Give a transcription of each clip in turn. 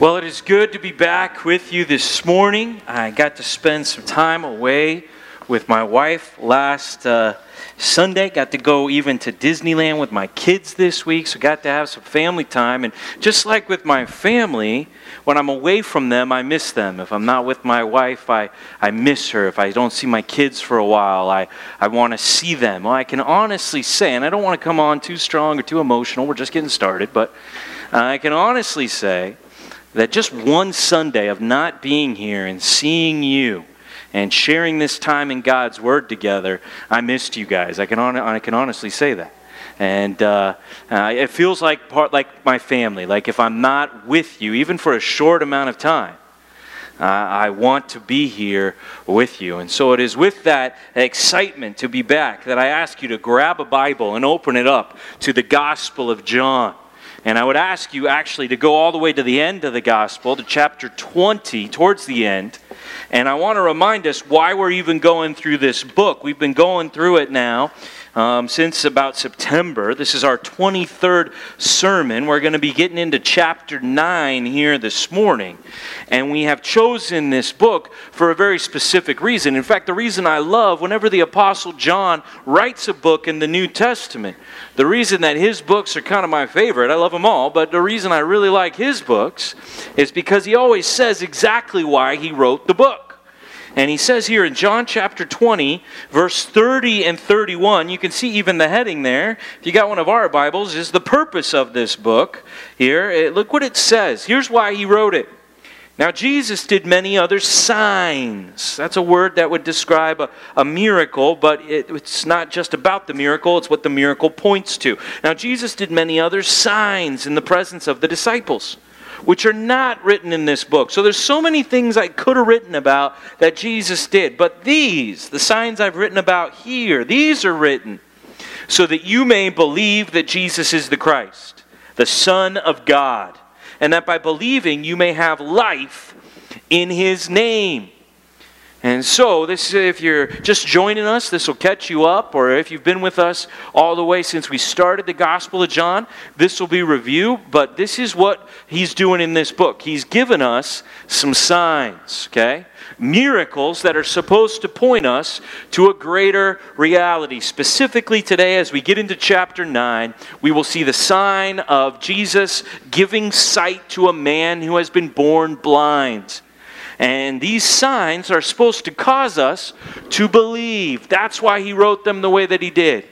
Well, it is good to be back with you this morning. I got to spend some time away with my wife last uh, Sunday. Got to go even to Disneyland with my kids this week, so got to have some family time. And just like with my family, when I'm away from them, I miss them. If I'm not with my wife, I, I miss her. If I don't see my kids for a while, I, I want to see them. Well, I can honestly say, and I don't want to come on too strong or too emotional, we're just getting started, but uh, I can honestly say, that just one Sunday of not being here and seeing you and sharing this time in God's Word together, I missed you guys. I can, on, I can honestly say that. And uh, it feels like part like my family. Like if I'm not with you, even for a short amount of time, uh, I want to be here with you. And so it is with that excitement to be back that I ask you to grab a Bible and open it up to the Gospel of John. And I would ask you actually to go all the way to the end of the gospel, to chapter 20, towards the end. And I want to remind us why we're even going through this book. We've been going through it now um, since about September. This is our 23rd sermon. We're going to be getting into chapter 9 here this morning. And we have chosen this book for a very specific reason. In fact, the reason I love whenever the Apostle John writes a book in the New Testament, the reason that his books are kind of my favorite, I love them all, but the reason I really like his books is because he always says exactly why he wrote the book. And he says here in John chapter 20, verse 30 and 31, you can see even the heading there. If you got one of our Bibles, is the purpose of this book here. Eh, look what it says. Here's why he wrote it. Now, Jesus did many other signs. That's a word that would describe a, a miracle, but it, it's not just about the miracle, it's what the miracle points to. Now, Jesus did many other signs in the presence of the disciples which are not written in this book. So there's so many things I could have written about that Jesus did. But these, the signs I've written about here, these are written so that you may believe that Jesus is the Christ, the Son of God, and that by believing you may have life in his name. And so, this if you're just joining us, this will catch you up, or if you've been with us all the way since we started the Gospel of John, this will be review. But this is what he's doing in this book. He's given us some signs, okay? Miracles that are supposed to point us to a greater reality. Specifically today, as we get into chapter 9, we will see the sign of Jesus giving sight to a man who has been born blind. And these signs are supposed to cause us to believe. That's why he wrote them the way that he did.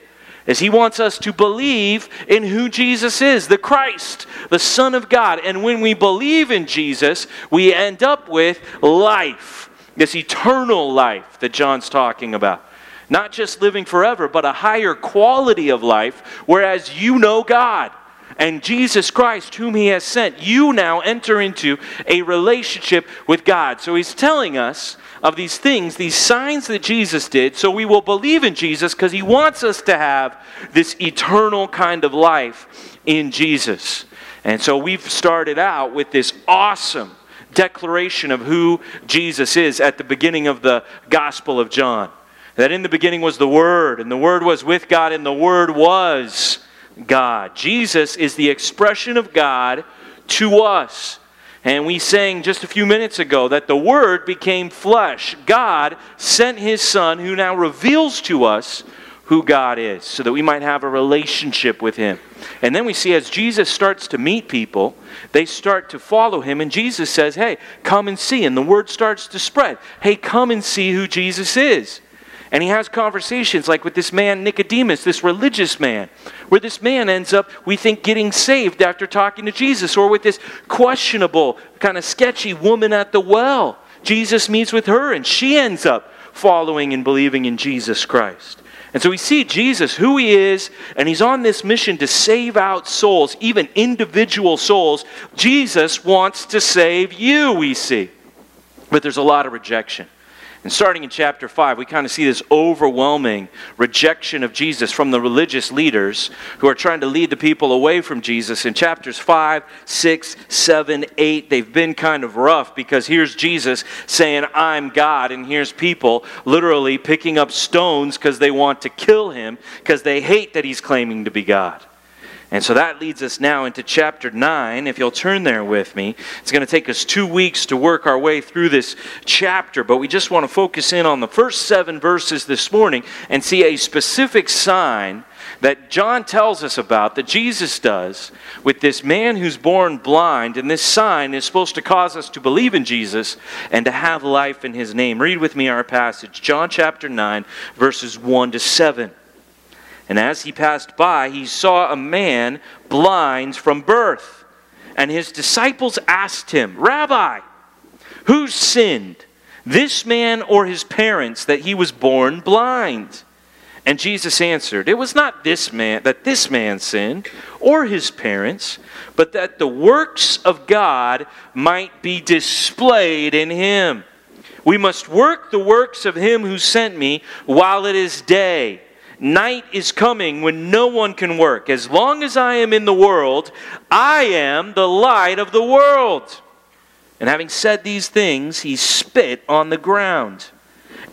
Is he wants us to believe in who Jesus is, the Christ, the Son of God. And when we believe in Jesus, we end up with life, this eternal life that John's talking about. Not just living forever, but a higher quality of life, whereas you know God and Jesus Christ, whom He has sent, you now enter into a relationship with God. So He's telling us of these things, these signs that Jesus did, so we will believe in Jesus because He wants us to have this eternal kind of life in Jesus. And so we've started out with this awesome declaration of who Jesus is at the beginning of the Gospel of John. That in the beginning was the Word, and the Word was with God, and the Word was God. Jesus is the expression of God to us. And we sang just a few minutes ago that the Word became flesh. God sent His Son, who now reveals to us who God is, so that we might have a relationship with Him. And then we see as Jesus starts to meet people, they start to follow Him, and Jesus says, Hey, come and see. And the word starts to spread. Hey, come and see who Jesus is. And he has conversations like with this man, Nicodemus, this religious man, where this man ends up, we think, getting saved after talking to Jesus, or with this questionable, kind of sketchy woman at the well. Jesus meets with her, and she ends up following and believing in Jesus Christ. And so we see Jesus, who he is, and he's on this mission to save out souls, even individual souls. Jesus wants to save you, we see. But there's a lot of rejection. And starting in chapter 5, we kind of see this overwhelming rejection of Jesus from the religious leaders who are trying to lead the people away from Jesus. In chapters 5, 6, 7, 8, they've been kind of rough because here's Jesus saying, I'm God, and here's people literally picking up stones because they want to kill him because they hate that he's claiming to be God. And so that leads us now into chapter 9. If you'll turn there with me, it's going to take us two weeks to work our way through this chapter, but we just want to focus in on the first seven verses this morning and see a specific sign that John tells us about, that Jesus does, with this man who's born blind. And this sign is supposed to cause us to believe in Jesus and to have life in his name. Read with me our passage, John chapter 9, verses 1 to 7. And as he passed by, he saw a man blind from birth. And his disciples asked him, Rabbi, who sinned, this man or his parents, that he was born blind? And Jesus answered, It was not this man that this man sinned, or his parents, but that the works of God might be displayed in him. We must work the works of him who sent me while it is day. Night is coming when no one can work. As long as I am in the world, I am the light of the world. And having said these things, he spit on the ground,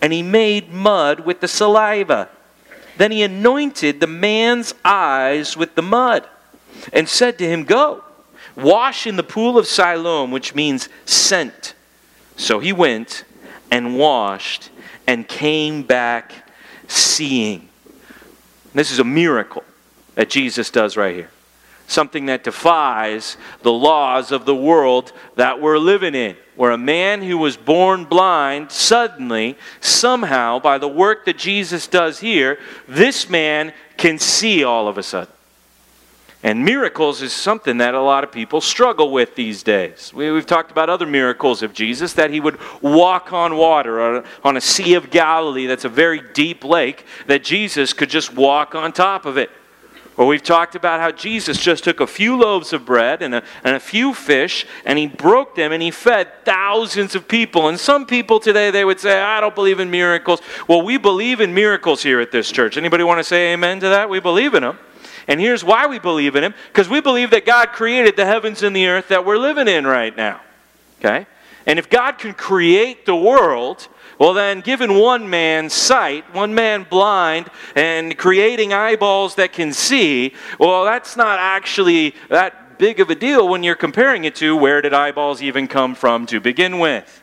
and he made mud with the saliva then he anointed the man's eyes with the mud and said to him, Go, wash in the pool of Siloam, which means sent. So he went and washed and came back seeing. This is a miracle that Jesus does right here. Something that defies the laws of the world that we're living in where a man who was born blind suddenly, somehow, by the work that Jesus does here, this man can see all of a sudden. And miracles is something that a lot of people struggle with these days. We, have talked about other miracles of Jesus, that he would walk on water on a Sea of Galilee that's a very deep lake, that Jesus could just walk on top of it. Or we've talked about how Jesus just took a few loaves of bread and a, and a few fish and he broke them and he fed thousands of people. And some people today, they would say, I don't believe in miracles. Well, we believe in miracles here at this church. Anybody want to say amen to that? We believe in them. And here's why we believe in him because we believe that God created the heavens and the earth that we're living in right now. Okay? And if God can create the world, well, then, given one man sight, one man blind, and creating eyeballs that can see, well, that's not actually that big of a deal when you're comparing it to where did eyeballs even come from to begin with?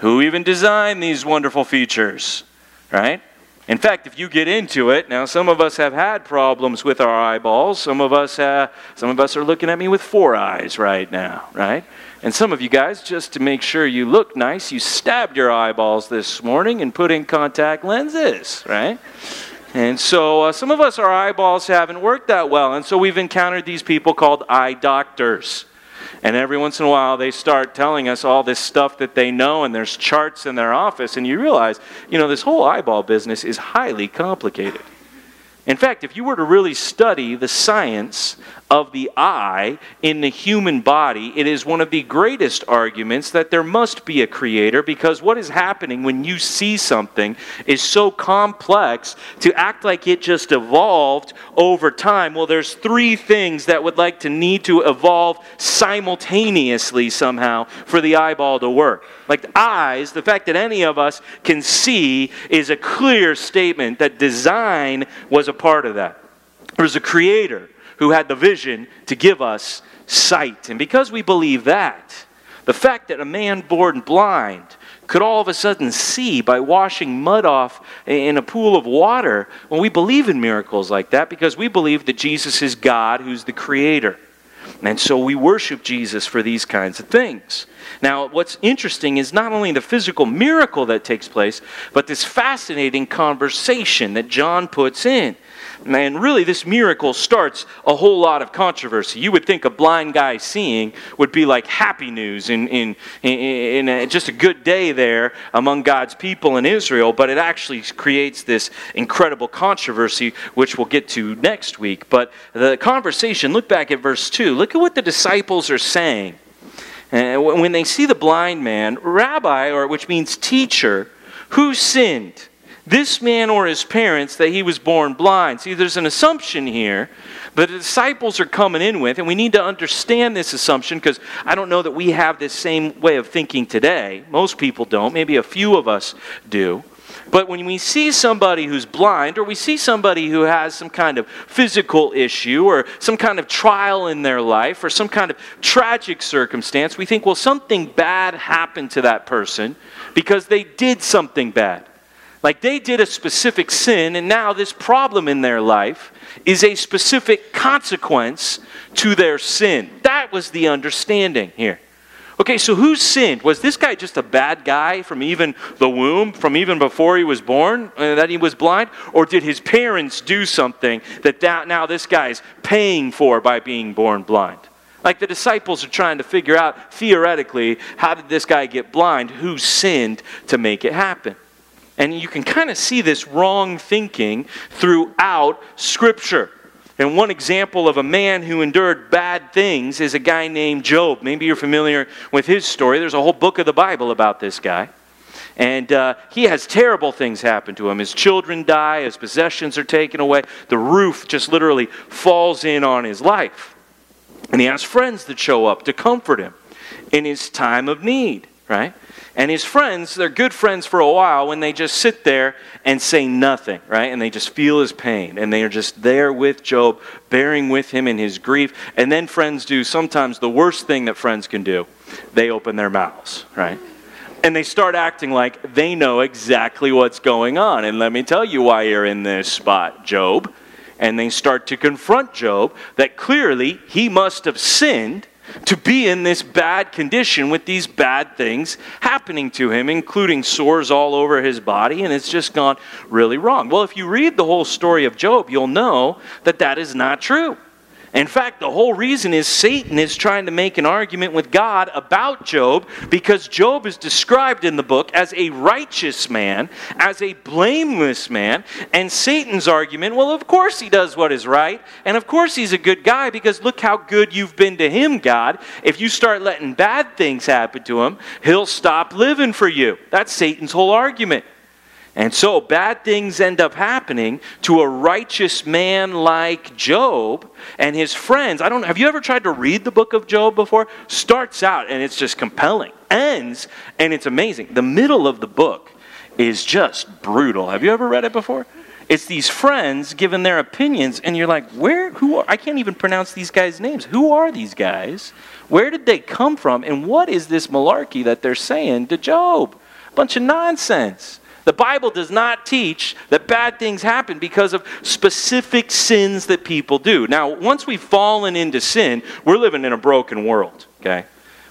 Who even designed these wonderful features, right? In fact, if you get into it, now some of us have had problems with our eyeballs. Some of us, uh, some of us are looking at me with four eyes right now, right? And some of you guys, just to make sure you look nice, you stabbed your eyeballs this morning and put in contact lenses, right? And so uh, some of us, our eyeballs haven't worked that well. And so we've encountered these people called eye doctors. And every once in a while, they start telling us all this stuff that they know, and there's charts in their office. And you realize, you know, this whole eyeball business is highly complicated. In fact, if you were to really study the science of the eye in the human body, it is one of the greatest arguments that there must be a creator because what is happening when you see something is so complex to act like it just evolved over time. Well, there's three things that would like to need to evolve simultaneously somehow for the eyeball to work. Like eyes, the fact that any of us can see is a clear statement that design was a part of that. There was a creator who had the vision to give us sight. And because we believe that, the fact that a man born blind could all of a sudden see by washing mud off in a pool of water, well, we believe in miracles like that because we believe that Jesus is God who's the creator. And so we worship Jesus for these kinds of things. Now, what's interesting is not only the physical miracle that takes place, but this fascinating conversation that John puts in. And really, this miracle starts a whole lot of controversy. You would think a blind guy seeing would be like happy news in, in, in, in just a good day there among God's people in Israel, but it actually creates this incredible controversy, which we'll get to next week. But the conversation, look back at verse 2. Look at what the disciples are saying. Uh, and when they see the blind man, rabbi, or which means teacher, who sinned? This man or his parents that he was born blind. See, there's an assumption here that the disciples are coming in with, and we need to understand this assumption because I don't know that we have this same way of thinking today. Most people don't, maybe a few of us do. But when we see somebody who's blind, or we see somebody who has some kind of physical issue, or some kind of trial in their life, or some kind of tragic circumstance, we think, well, something bad happened to that person because they did something bad. Like they did a specific sin, and now this problem in their life is a specific consequence to their sin. That was the understanding here. Okay, so who sinned? Was this guy just a bad guy from even the womb, from even before he was born, uh, that he was blind? Or did his parents do something that, that now this guy's paying for by being born blind? Like the disciples are trying to figure out, theoretically, how did this guy get blind? Who sinned to make it happen? And you can kind of see this wrong thinking throughout Scripture. And one example of a man who endured bad things is a guy named Job. Maybe you're familiar with his story. There's a whole book of the Bible about this guy. And uh, he has terrible things happen to him. His children die, his possessions are taken away, the roof just literally falls in on his life. And he has friends that show up to comfort him in his time of need, right? And his friends, they're good friends for a while when they just sit there and say nothing, right? And they just feel his pain. And they are just there with Job, bearing with him in his grief. And then friends do sometimes the worst thing that friends can do they open their mouths, right? And they start acting like they know exactly what's going on. And let me tell you why you're in this spot, Job. And they start to confront Job that clearly he must have sinned to be in this bad condition with these bad things happening to him, including sores all over his body, and it's just gone really wrong. Well, if you read the whole story of Job, you'll know that that is not true. In fact, the whole reason is Satan is trying to make an argument with God about Job because Job is described in the book as a righteous man, as a blameless man. And Satan's argument, well, of course he does what is right. And of course he's a good guy because look how good you've been to him, God. If you start letting bad things happen to him, he'll stop living for you. That's Satan's whole argument. And so bad things end up happening to a righteous man like Job and his friends. I don't have you ever tried to read the book of Job before? Starts out and it's just compelling. Ends and it's amazing. The middle of the book is just brutal. Have you ever read it before? It's these friends giving their opinions and you're like, "Where who are I can't even pronounce these guys' names. Who are these guys? Where did they come from and what is this malarkey that they're saying to Job? Bunch of nonsense. The Bible does not teach that bad things happen because of specific sins that people do. Now, once we've fallen into sin, we're living in a broken world, okay?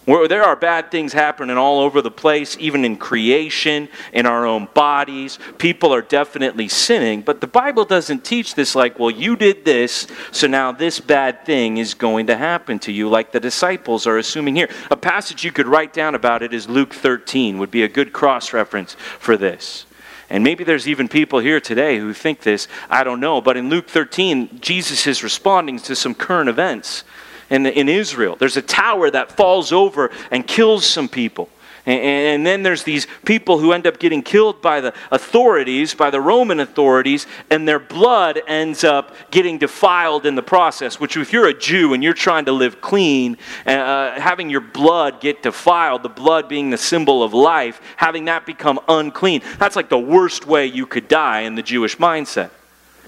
Where there are bad things happening all over the place, even in creation, in our own bodies. People are definitely sinning, but the Bible doesn't teach this like, well, you did this, so now this bad thing is going to happen to you, like the disciples are assuming here. A passage you could write down about it is Luke 13, would be a good cross reference for this. And maybe there's even people here today who think this, I don't know. But in Luke 13, Jesus is responding to some current events in, in Israel. There's a tower that falls over and kills some people. And, and then there's these people who end up getting killed by the authorities, by the Roman authorities, and their blood ends up getting defiled in the process. Which, if you're a Jew and you're trying to live clean, uh, having your blood get defiled, the blood being the symbol of life, having that become unclean, that's like the worst way you could die in the Jewish mindset.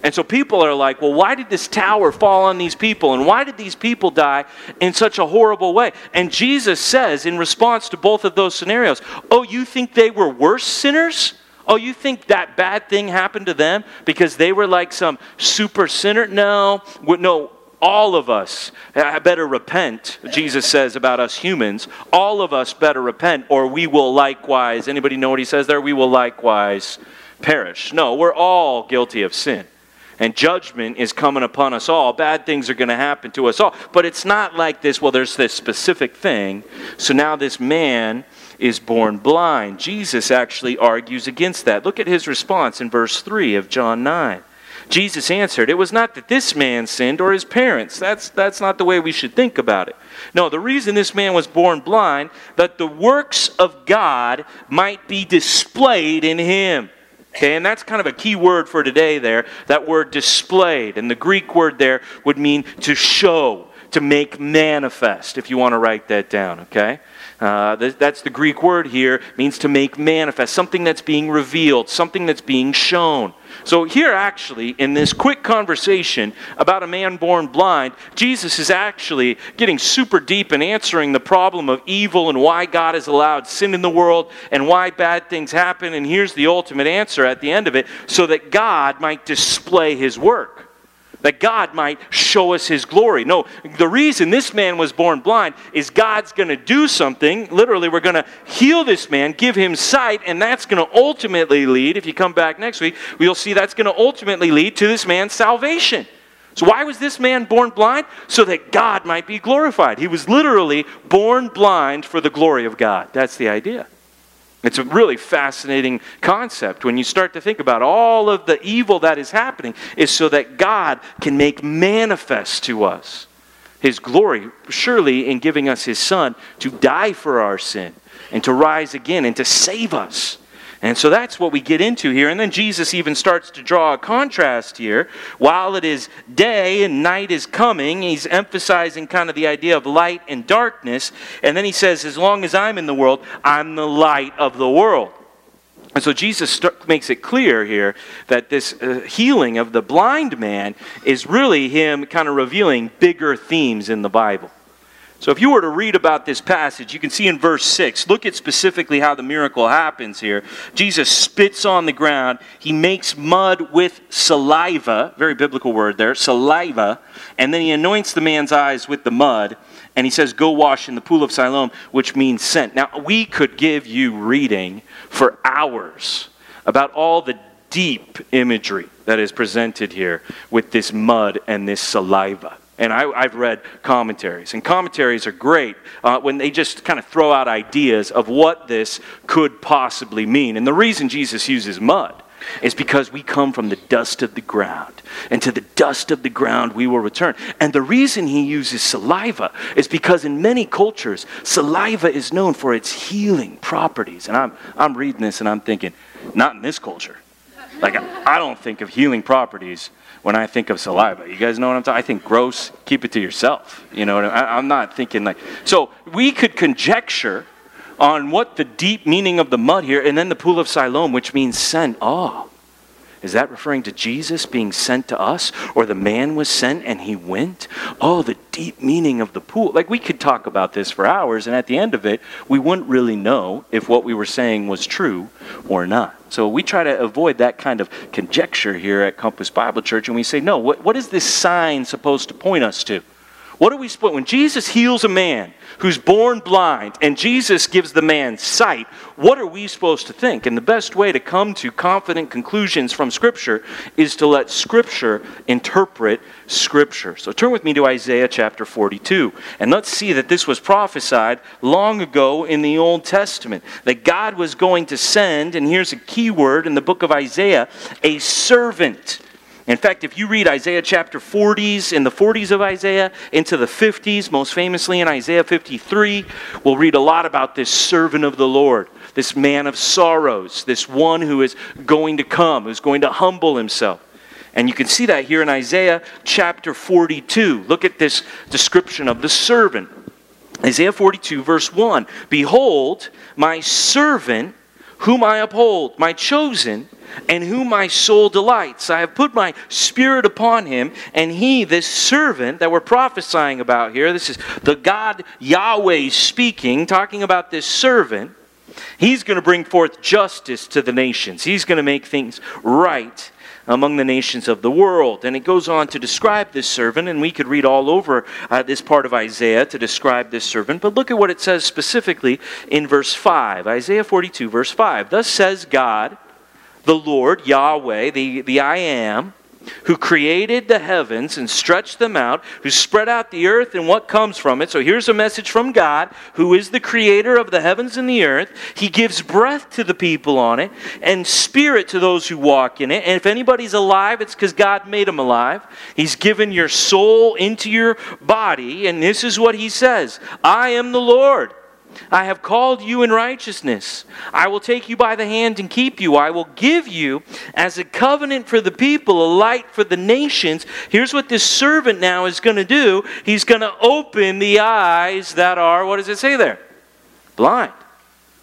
And so people are like, well, why did this tower fall on these people? And why did these people die in such a horrible way? And Jesus says, in response to both of those scenarios, oh, you think they were worse sinners? Oh, you think that bad thing happened to them because they were like some super sinner? No, no. All of us uh, better repent, Jesus says about us humans. All of us better repent, or we will likewise. Anybody know what he says there? We will likewise perish. No, we're all guilty of sin and judgment is coming upon us all. Bad things are going to happen to us all. But it's not like this, well, there's this specific thing. So now this man is born blind. Jesus actually argues against that. Look at his response in verse 3 of John 9. Jesus answered, It was not that this man sinned or his parents. That's, that's not the way we should think about it. No, the reason this man was born blind, that the works of God might be displayed in him. Okay, and that's kind of a key word for today there, that word displayed. And the Greek word there would mean to show, to make manifest, if you want to write that down, okay? Uh, that's the Greek word here, means to make manifest, something that's being revealed, something that's being shown. So, here actually, in this quick conversation about a man born blind, Jesus is actually getting super deep and answering the problem of evil and why God has allowed sin in the world and why bad things happen. And here's the ultimate answer at the end of it so that God might display his work that God might show us his glory. No, the reason this man was born blind is God's going to do something. Literally, we're going to heal this man, give him sight, and that's going to ultimately lead, if you come back next week, we'll see that's going to ultimately lead to this man's salvation. So, why was this man born blind? So that God might be glorified. He was literally born blind for the glory of God. That's the idea. It's a really fascinating concept when you start to think about all of the evil that is happening is so that God can make manifest to us his glory, surely in giving us his son to die for our sin and to rise again and to save us. And so that's what we get into here. And then Jesus even starts to draw a contrast here. While it is day and night is coming, he's emphasizing kind of the idea of light and darkness. And then he says, As long as I'm in the world, I'm the light of the world. And so Jesus makes it clear here that this uh, healing of the blind man is really him kind of revealing bigger themes in the Bible. So if you were to read about this passage, you can see in verse 6, look at specifically how the miracle happens here. Jesus spits on the ground, he makes mud with saliva, very biblical word there, saliva, and then he anoints the man's eyes with the mud, and he says, Go wash in the pool of Siloam, which means sent. Now, we could give you reading for hours about all the deep imagery that is presented here with this mud and this saliva. And I, have read commentaries, and commentaries are great uh, when they just kind of throw out ideas of what this could possibly mean. And the reason Jesus uses mud is because we come from the dust of the ground, and to the dust of the ground we will return. And the reason he uses saliva is because in many cultures, saliva is known for its healing properties. And I'm, I'm reading this and I'm thinking, not in this culture. Like, I don't think of healing properties when I think of saliva. You guys know what I'm talking? I think gross. Keep it to yourself. You know, I, I'm not thinking like. So we could conjecture on what the deep meaning of the mud here, and then the pool of Siloam, which means sent. Oh, is that referring to Jesus being sent to us? Or the man was sent and he went? Oh, the deep meaning of the pool. Like we could talk about this for hours, and at the end of it, we wouldn't really know if what we were saying was true or not. So we try to avoid that kind of conjecture here at Compass Bible Church, and we say, no, what, what is this sign supposed to point us to? What are we supposed when Jesus heals a man who's born blind and Jesus gives the man sight, what are we supposed to think? And the best way to come to confident conclusions from Scripture is to let Scripture interpret Scripture. So turn with me to Isaiah chapter 42, and let's see that this was prophesied long ago in the Old Testament. That God was going to send, and here's a key word in the book of Isaiah, a servant in fact, if you read Isaiah chapter 40s, in the 40s of Isaiah, into the 50s, most famously in Isaiah 53, we'll read a lot about this servant of the Lord, this man of sorrows, this one who is going to come, who's going to humble himself. And you can see that here in Isaiah chapter 42. Look at this description of the servant. Isaiah 42, verse 1 Behold, my servant, whom I uphold, my chosen, and whom my soul delights. I have put my spirit upon him, and he, this servant that we're prophesying about here, this is the God Yahweh speaking, talking about this servant. He's going to bring forth justice to the nations. He's going to make things right among the nations of the world. And it goes on to describe this servant, and we could read all over uh, this part of Isaiah to describe this servant. But look at what it says specifically in verse 5. Isaiah 42, verse 5. Thus says God, the Lord, Yahweh, the, the I am, who created the heavens and stretched them out, who spread out the earth and what comes from it. So here's a message from God, who is the creator of the heavens and the earth. He gives breath to the people on it and spirit to those who walk in it. And if anybody's alive, it's because God made them alive. He's given your soul into your body. And this is what he says I am the Lord I have called you in righteousness. I will take you by the hand and keep you. I will give you as a covenant for the people, a light for the nations. Here's what this servant now is going to do He's going to open the eyes that are, what does it say there? Blind.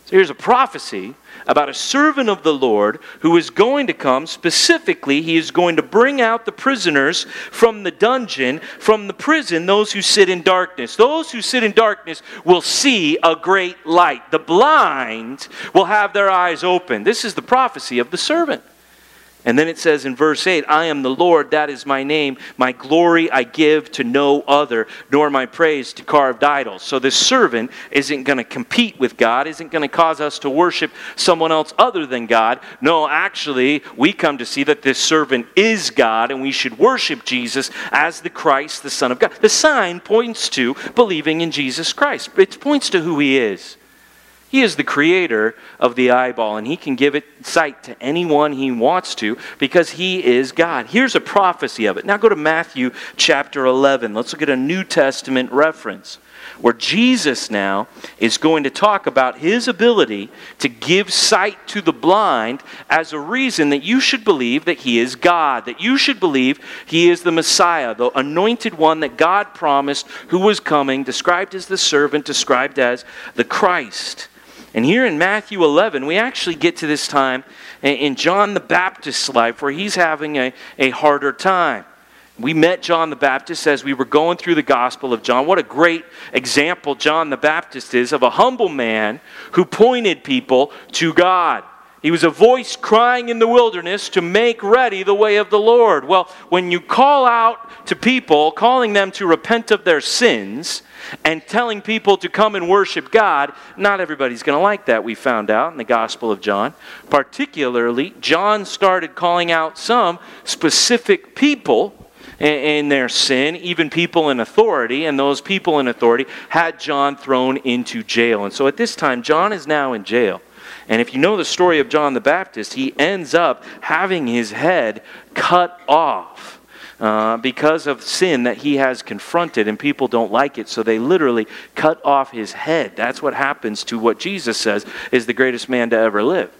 So here's a prophecy about a servant of the Lord who is going to come. Specifically, he is going to bring out the prisoners from the dungeon, from the prison, those who sit in darkness. Those who sit in darkness will see a great light. The blind will have their eyes open. This is the prophecy of the servant. And then it says in verse 8, I am the Lord, that is my name. My glory I give to no other, nor my praise to carved idols. So this servant isn't going to compete with God, isn't going to cause us to worship someone else other than God. No, actually, we come to see that this servant is God, and we should worship Jesus as the Christ, the Son of God. The sign points to believing in Jesus Christ, it points to who he is. He is the creator of the eyeball, and he can give it sight to anyone he wants to because he is God. Here's a prophecy of it. Now go to Matthew chapter 11. Let's look at a New Testament reference where Jesus now is going to talk about his ability to give sight to the blind as a reason that you should believe that he is God, that you should believe he is the Messiah, the anointed one that God promised who was coming, described as the servant, described as the Christ. And here in Matthew 11, we actually get to this time in John the Baptist's life where he's having a, a harder time. We met John the Baptist as we were going through the Gospel of John. What a great example John the Baptist is of a humble man who pointed people to God. He was a voice crying in the wilderness to make ready the way of the Lord. Well, when you call out to people, calling them to repent of their sins, and telling people to come and worship God, not everybody's going to like that, we found out in the Gospel of John. Particularly, John started calling out some specific people in their sin, even people in authority, and those people in authority had John thrown into jail. And so at this time, John is now in jail. And if you know the story of John the Baptist, he ends up having his head cut off uh, because of sin that he has confronted, and people don't like it, so they literally cut off his head. That's what happens to what Jesus says is the greatest man to ever live.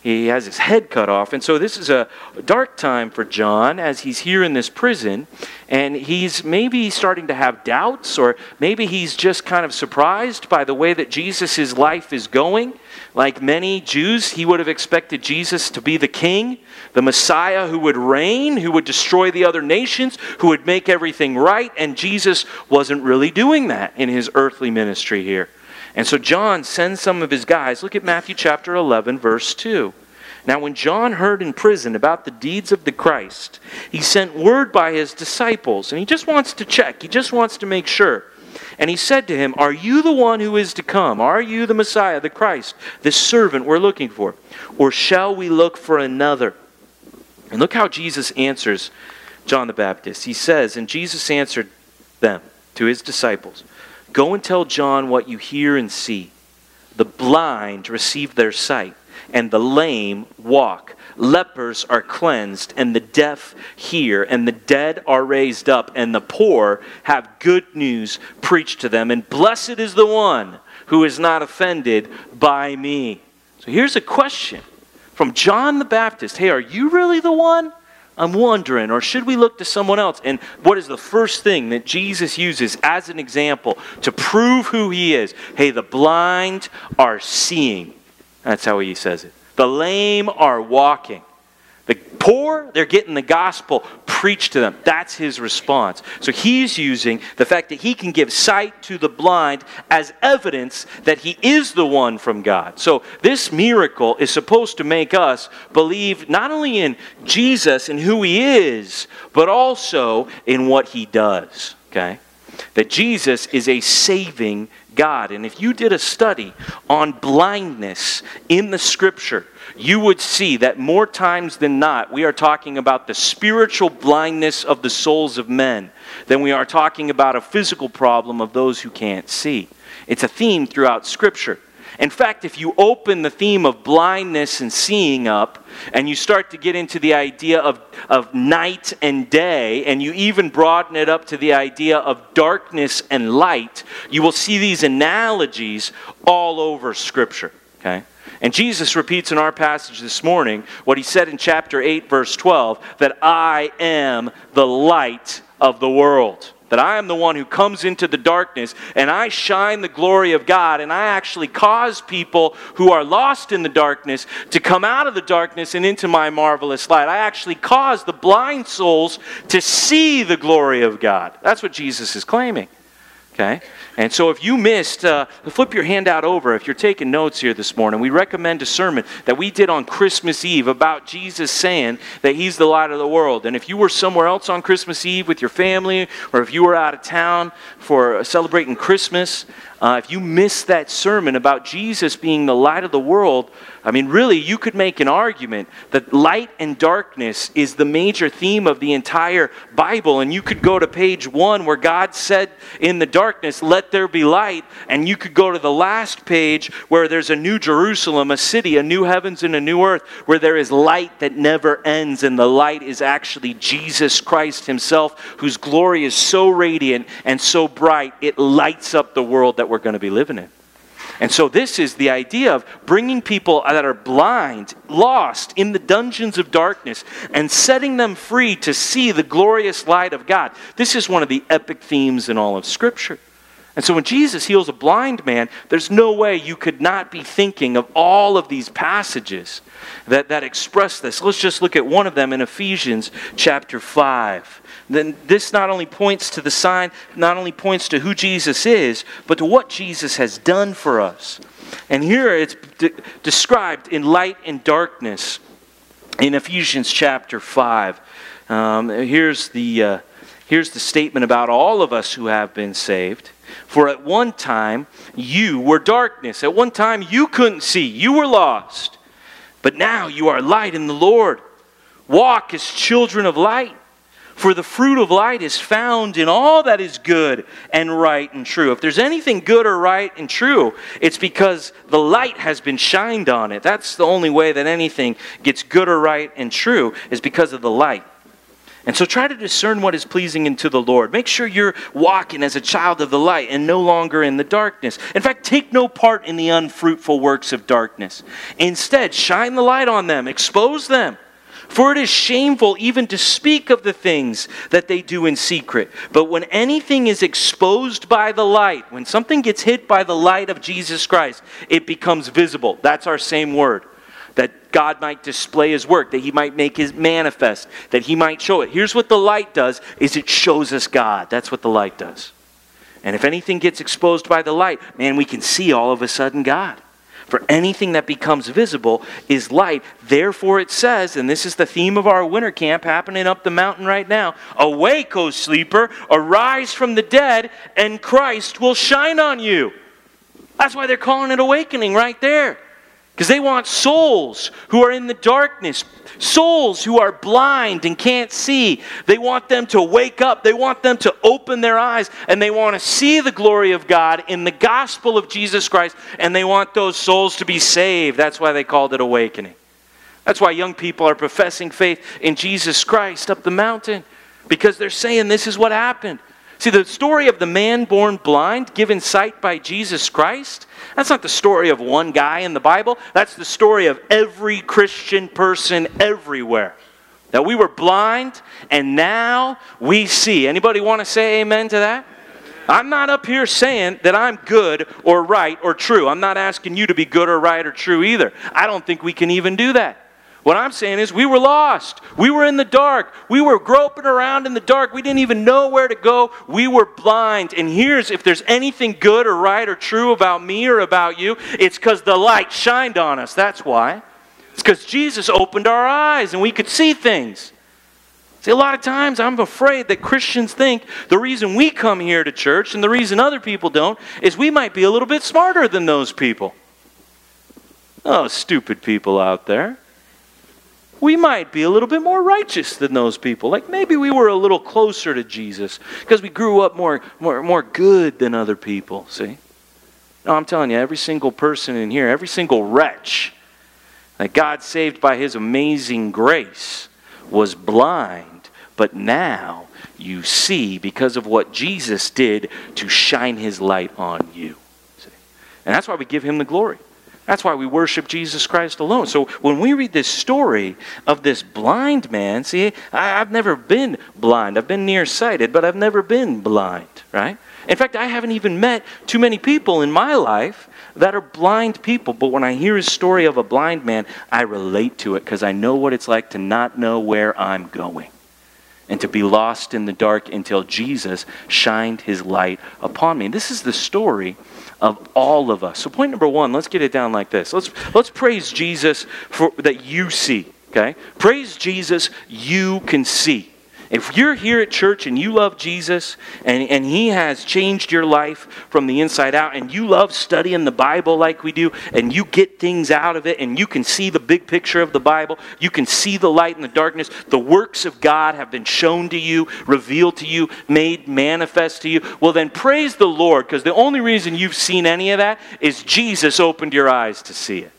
He has his head cut off. And so this is a dark time for John as he's here in this prison. And he's maybe starting to have doubts, or maybe he's just kind of surprised by the way that Jesus' life is going. Like many Jews, he would have expected Jesus to be the king, the Messiah who would reign, who would destroy the other nations, who would make everything right. And Jesus wasn't really doing that in his earthly ministry here. And so John sends some of his guys. Look at Matthew chapter 11, verse 2. Now, when John heard in prison about the deeds of the Christ, he sent word by his disciples, and he just wants to check, he just wants to make sure. And he said to him, Are you the one who is to come? Are you the Messiah, the Christ, the servant we're looking for? Or shall we look for another? And look how Jesus answers John the Baptist. He says, And Jesus answered them, to his disciples, Go and tell John what you hear and see. The blind receive their sight, and the lame walk. Lepers are cleansed, and the deaf hear, and the dead are raised up, and the poor have good news preached to them. And blessed is the one who is not offended by me. So here's a question from John the Baptist Hey, are you really the one? I'm wondering, or should we look to someone else? And what is the first thing that Jesus uses as an example to prove who he is? Hey, the blind are seeing. That's how he says it. The lame are walking. Poor, they're getting the gospel preached to them. That's his response. So he's using the fact that he can give sight to the blind as evidence that he is the one from God. So this miracle is supposed to make us believe not only in Jesus and who he is, but also in what he does. Okay? That Jesus is a saving God. And if you did a study on blindness in the scripture, you would see that more times than not, we are talking about the spiritual blindness of the souls of men than we are talking about a physical problem of those who can't see. It's a theme throughout Scripture. In fact, if you open the theme of blindness and seeing up, and you start to get into the idea of, of night and day, and you even broaden it up to the idea of darkness and light, you will see these analogies all over Scripture. Okay? And Jesus repeats in our passage this morning what he said in chapter 8, verse 12 that I am the light of the world that I am the one who comes into the darkness and I shine the glory of God and I actually cause people who are lost in the darkness to come out of the darkness and into my marvelous light. I actually cause the blind souls to see the glory of God. That's what Jesus is claiming. Okay? And so if you missed, uh, flip your handout over if you're taking notes here this morning. We recommend a sermon that we did on Christmas Eve about Jesus saying that he's the light of the world. And if you were somewhere else on Christmas Eve with your family, or if you were out of town for celebrating Christmas, uh, if you missed that sermon about Jesus being the light of the world, I mean, really, you could make an argument that light and darkness is the major theme of the entire Bible. And you could go to page one where God said in the darkness, Let there be light. And you could go to the last page where there's a new Jerusalem, a city, a new heavens and a new earth, where there is light that never ends. And the light is actually Jesus Christ Himself, whose glory is so radiant and so bright, it lights up the world that we're going to be living in. And so, this is the idea of bringing people that are blind, lost in the dungeons of darkness, and setting them free to see the glorious light of God. This is one of the epic themes in all of Scripture. And so, when Jesus heals a blind man, there's no way you could not be thinking of all of these passages that, that express this. Let's just look at one of them in Ephesians chapter 5 then this not only points to the sign, not only points to who Jesus is, but to what Jesus has done for us. And here it's de- described in light and darkness in Ephesians chapter 5. Um, here's, the, uh, here's the statement about all of us who have been saved. For at one time you were darkness. At one time you couldn't see. You were lost. But now you are light in the Lord. Walk as children of light. For the fruit of light is found in all that is good and right and true. If there's anything good or right and true, it's because the light has been shined on it. That's the only way that anything gets good or right and true, is because of the light. And so try to discern what is pleasing unto the Lord. Make sure you're walking as a child of the light and no longer in the darkness. In fact, take no part in the unfruitful works of darkness. Instead, shine the light on them, expose them. For it is shameful even to speak of the things that they do in secret. But when anything is exposed by the light, when something gets hit by the light of Jesus Christ, it becomes visible. That's our same word. That God might display his work, that he might make his manifest, that he might show it. Here's what the light does is it shows us God. That's what the light does. And if anything gets exposed by the light, man, we can see all of a sudden God. For anything that becomes visible is light. Therefore, it says, and this is the theme of our winter camp happening up the mountain right now Awake, O sleeper, arise from the dead, and Christ will shine on you. That's why they're calling it awakening right there. Because they want souls who are in the darkness, souls who are blind and can't see. They want them to wake up. They want them to open their eyes and they want to see the glory of God in the gospel of Jesus Christ and they want those souls to be saved. That's why they called it awakening. That's why young people are professing faith in Jesus Christ up the mountain because they're saying this is what happened. See, the story of the man born blind, given sight by Jesus Christ, that's not the story of one guy in the Bible. That's the story of every Christian person everywhere. That we were blind and now we see. Anybody want to say amen to that? I'm not up here saying that I'm good or right or true. I'm not asking you to be good or right or true either. I don't think we can even do that. What I'm saying is, we were lost. We were in the dark. We were groping around in the dark. We didn't even know where to go. We were blind. And here's if there's anything good or right or true about me or about you, it's because the light shined on us. That's why. It's because Jesus opened our eyes and we could see things. See, a lot of times I'm afraid that Christians think the reason we come here to church and the reason other people don't is we might be a little bit smarter than those people. Oh, stupid people out there we might be a little bit more righteous than those people. Like maybe we were a little closer to Jesus because we grew up more, more, more good than other people, see? No, I'm telling you, every single person in here, every single wretch that God saved by his amazing grace was blind, but now you see because of what Jesus did to shine his light on you. See? And that's why we give him the glory. That's why we worship Jesus Christ alone. So when we read this story of this blind man, see, I, have never been blind. I've been nearsighted, but I've never been blind, right? In fact, I haven't even met too many people in my life that are blind people. But when I hear a story of a blind man, I relate to it because I know what it's like to not know where I'm going and to be lost in the dark until Jesus shined his light upon me. this is the story of all of us. So point number 1, let's get it down like this. Let's let's praise Jesus for that you see, okay? Praise Jesus you can see. If you're here at church and you love Jesus and, and He has changed your life from the inside out, and you love studying the Bible like we do, and you get things out of it, and you can see the big picture of the Bible, you can see the light in the darkness, the works of God have been shown to you, revealed to you, made manifest to you, well, then praise the Lord, because the only reason you've seen any of that is Jesus opened your eyes to see it.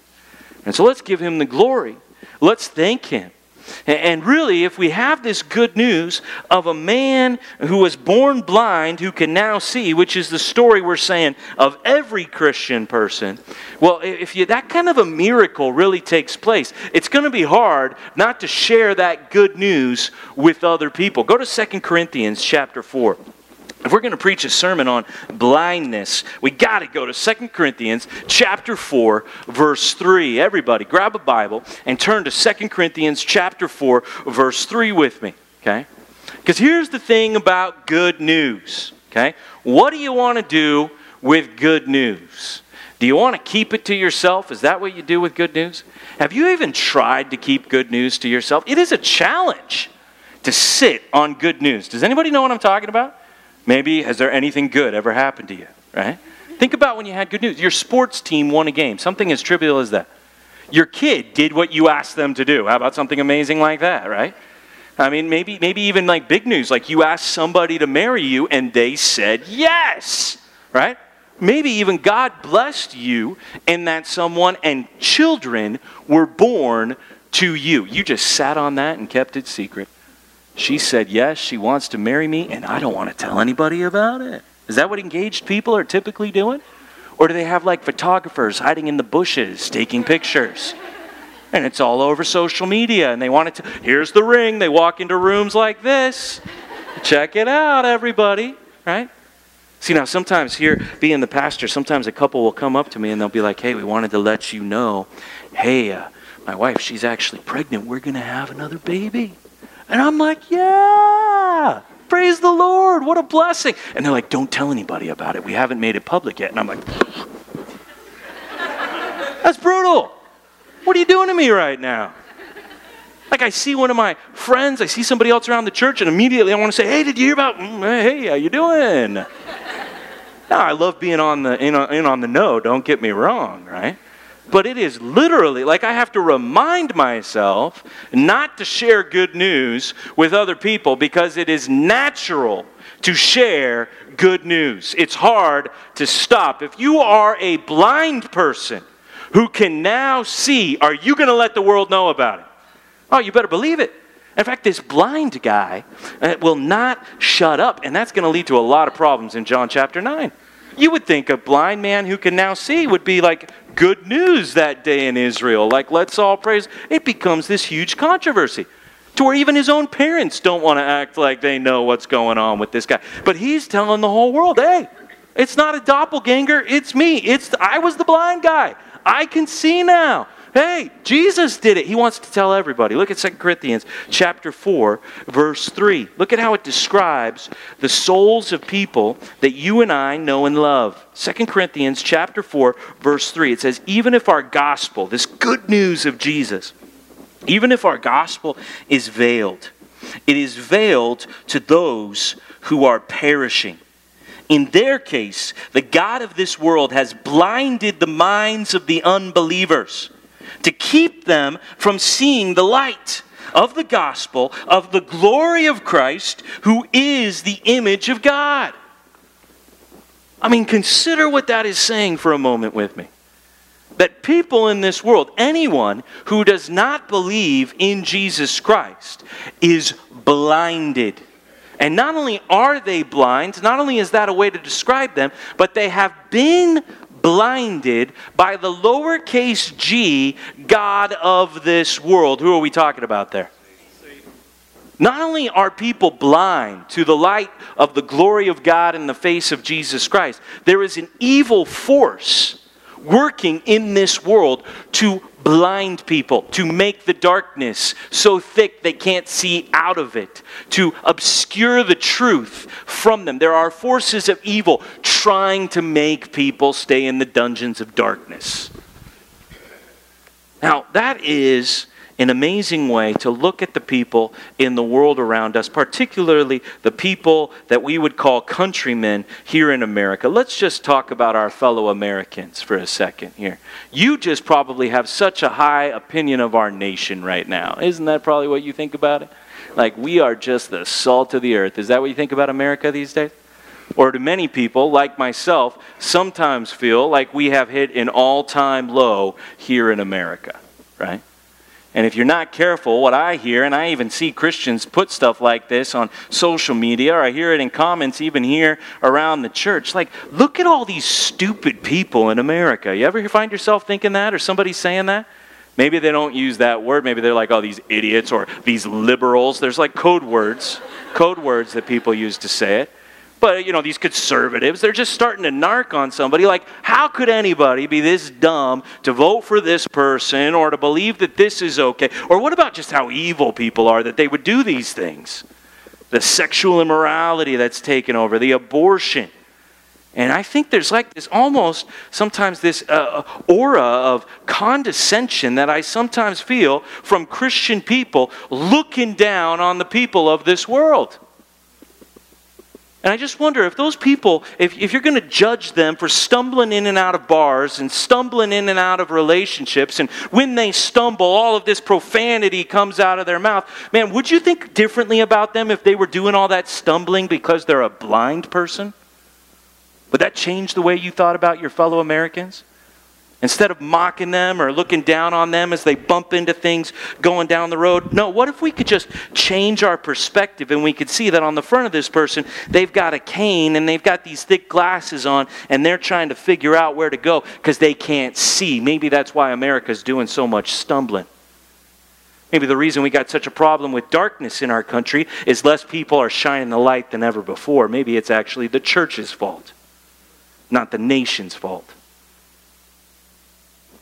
And so let's give Him the glory. Let's thank Him. And really, if we have this good news of a man who was born blind who can now see, which is the story we're saying of every Christian person, well, if you, that kind of a miracle really takes place, it's going to be hard not to share that good news with other people. Go to 2 Corinthians chapter 4. If we're going to preach a sermon on blindness, we got to go to 2 Corinthians chapter 4 verse 3. Everybody grab a Bible and turn to 2 Corinthians chapter 4 verse 3 with me, okay? Cuz here's the thing about good news, okay? What do you want to do with good news? Do you want to keep it to yourself? Is that what you do with good news? Have you even tried to keep good news to yourself? It is a challenge to sit on good news. Does anybody know what I'm talking about? Maybe, has there anything good ever happened to you, right? Think about when you had good news. Your sports team won a game, something as trivial as that. Your kid did what you asked them to do. How about something amazing like that, right? I mean, maybe, maybe even like big news, like you asked somebody to marry you and they said yes, right? Maybe even God blessed you and that someone and children were born to you. You just sat on that and kept it secret. She said yes, she wants to marry me, and I don't want to tell anybody about it. Is that what engaged people are typically doing? Or do they have like photographers hiding in the bushes taking pictures? And it's all over social media, and they want it to. Here's the ring. They walk into rooms like this. Check it out, everybody, right? See, now sometimes here, being the pastor, sometimes a couple will come up to me and they'll be like, hey, we wanted to let you know, hey, uh, my wife, she's actually pregnant. We're going to have another baby. And I'm like, yeah, praise the Lord. What a blessing. And they're like, don't tell anybody about it. We haven't made it public yet. And I'm like, that's brutal. What are you doing to me right now? Like I see one of my friends, I see somebody else around the church, and immediately I want to say, "Hey, did you hear about? Mm, hey, how you doing?" Now I love being on the in, in on the know. Don't get me wrong, right? But it is literally like I have to remind myself not to share good news with other people because it is natural to share good news. It's hard to stop. If you are a blind person who can now see, are you going to let the world know about it? Oh, you better believe it. In fact, this blind guy uh, will not shut up, and that's going to lead to a lot of problems in John chapter 9. You would think a blind man who can now see would be like good news that day in Israel. Like, let's all praise. It becomes this huge controversy to where even his own parents don't want to act like they know what's going on with this guy. But he's telling the whole world, hey, it's not a doppelganger, it's me. It's I was the blind guy. I can see now. Hey, Jesus did it. He wants to tell everybody. Look at 2 Corinthians chapter 4, verse 3. Look at how it describes the souls of people that you and I know and love. 2 Corinthians chapter 4, verse 3. It says, Even if our gospel, this good news of Jesus, even if our gospel is veiled, it is veiled to those who are perishing. In their case, the God of this world has blinded the minds of the unbelievers to keep them from seeing the light of the gospel of the glory of Christ, who is the image of God. I mean, consider what that is saying for a moment with me. That people in this world, anyone who does not believe in Jesus Christ, is blinded. And not only are they blind, not only is that a way to describe them, but they have been blinded by the lowercase g God of this world. Who are we talking about there? Not only are people blind to the light of the glory of God in the face of Jesus Christ, there is an evil force working in this world to blind people, to make the darkness so thick they can't see out of it, to obscure the truth from them. There are forces of evil trying to make people stay in the dungeons of darkness. Now, that is an amazing way to look at the people in the world around us, particularly the people that we would call countrymen here in America. Let's just talk about our fellow Americans for a second here. You just probably have such a high opinion of our nation right now. Isn't that probably what you think about it? Like, we are just the salt of the earth. Is that what you think about America these days? Or do many people, like myself, sometimes feel like we have hit an all time low here in America, right? And if you're not careful, what I hear, and I even see Christians put stuff like this on social media, or I hear it in comments even here around the church, like, look at all these stupid people in America. You ever find yourself thinking that, or somebody saying that? Maybe they don't use that word. Maybe they're like, oh, these idiots or these liberals. There's like code words, code words that people use to say it. But, you know, these conservatives, they're just starting to narc on somebody. Like, how could anybody be this dumb to vote for this person or to believe that this is okay? Or what about just how evil people are that they would do these things? The sexual immorality that's taken over, the abortion. And I think there's like this almost sometimes this uh, aura of condescension that I sometimes feel from Christian people looking down on the people of this world. And I just wonder if those people, if, if you're going to judge them for stumbling in and out of bars and stumbling in and out of relationships, and when they stumble, all of this profanity comes out of their mouth, man, would you think differently about them if they were doing all that stumbling because they're a blind person? Would that change the way you thought about your fellow Americans? Instead of mocking them or looking down on them as they bump into things going down the road, no, what if we could just change our perspective and we could see that on the front of this person, they've got a cane and they've got these thick glasses on and they're trying to figure out where to go because they can't see. Maybe that's why America's doing so much stumbling. Maybe the reason we got such a problem with darkness in our country is less people are shining the light than ever before. Maybe it's actually the church's fault, not the nation's fault.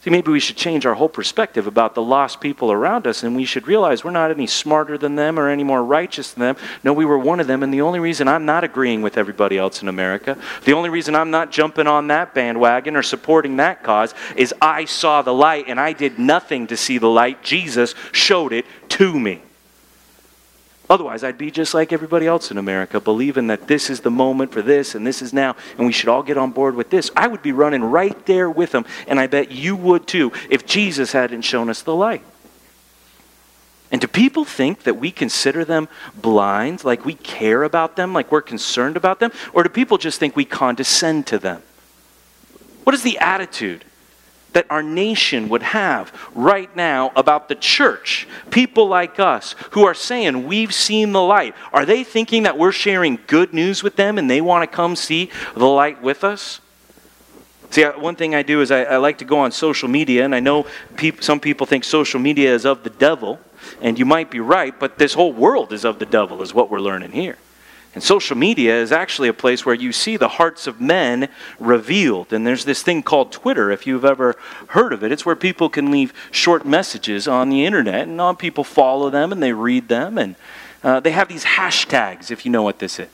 See, maybe we should change our whole perspective about the lost people around us, and we should realize we're not any smarter than them or any more righteous than them. No, we were one of them, and the only reason I'm not agreeing with everybody else in America, the only reason I'm not jumping on that bandwagon or supporting that cause is I saw the light, and I did nothing to see the light. Jesus showed it to me. Otherwise, I'd be just like everybody else in America, believing that this is the moment for this and this is now, and we should all get on board with this. I would be running right there with them, and I bet you would too if Jesus hadn't shown us the light. And do people think that we consider them blind, like we care about them, like we're concerned about them? Or do people just think we condescend to them? What is the attitude that our nation would have right now about the church, people like us who are saying, We've seen the light. Are they thinking that we're sharing good news with them and they want to come see the light with us? See, one thing I do is I, I like to go on social media, and I know some people think social media is of the devil, and you might be right, but this whole world is of the devil, is what we're learning here. And social media is actually a place where you see the hearts of men revealed. And there's this thing called Twitter, if you've ever heard of it. It's where people can leave short messages on the internet, and people follow them and they read them. And uh, they have these hashtags, if you know what this is.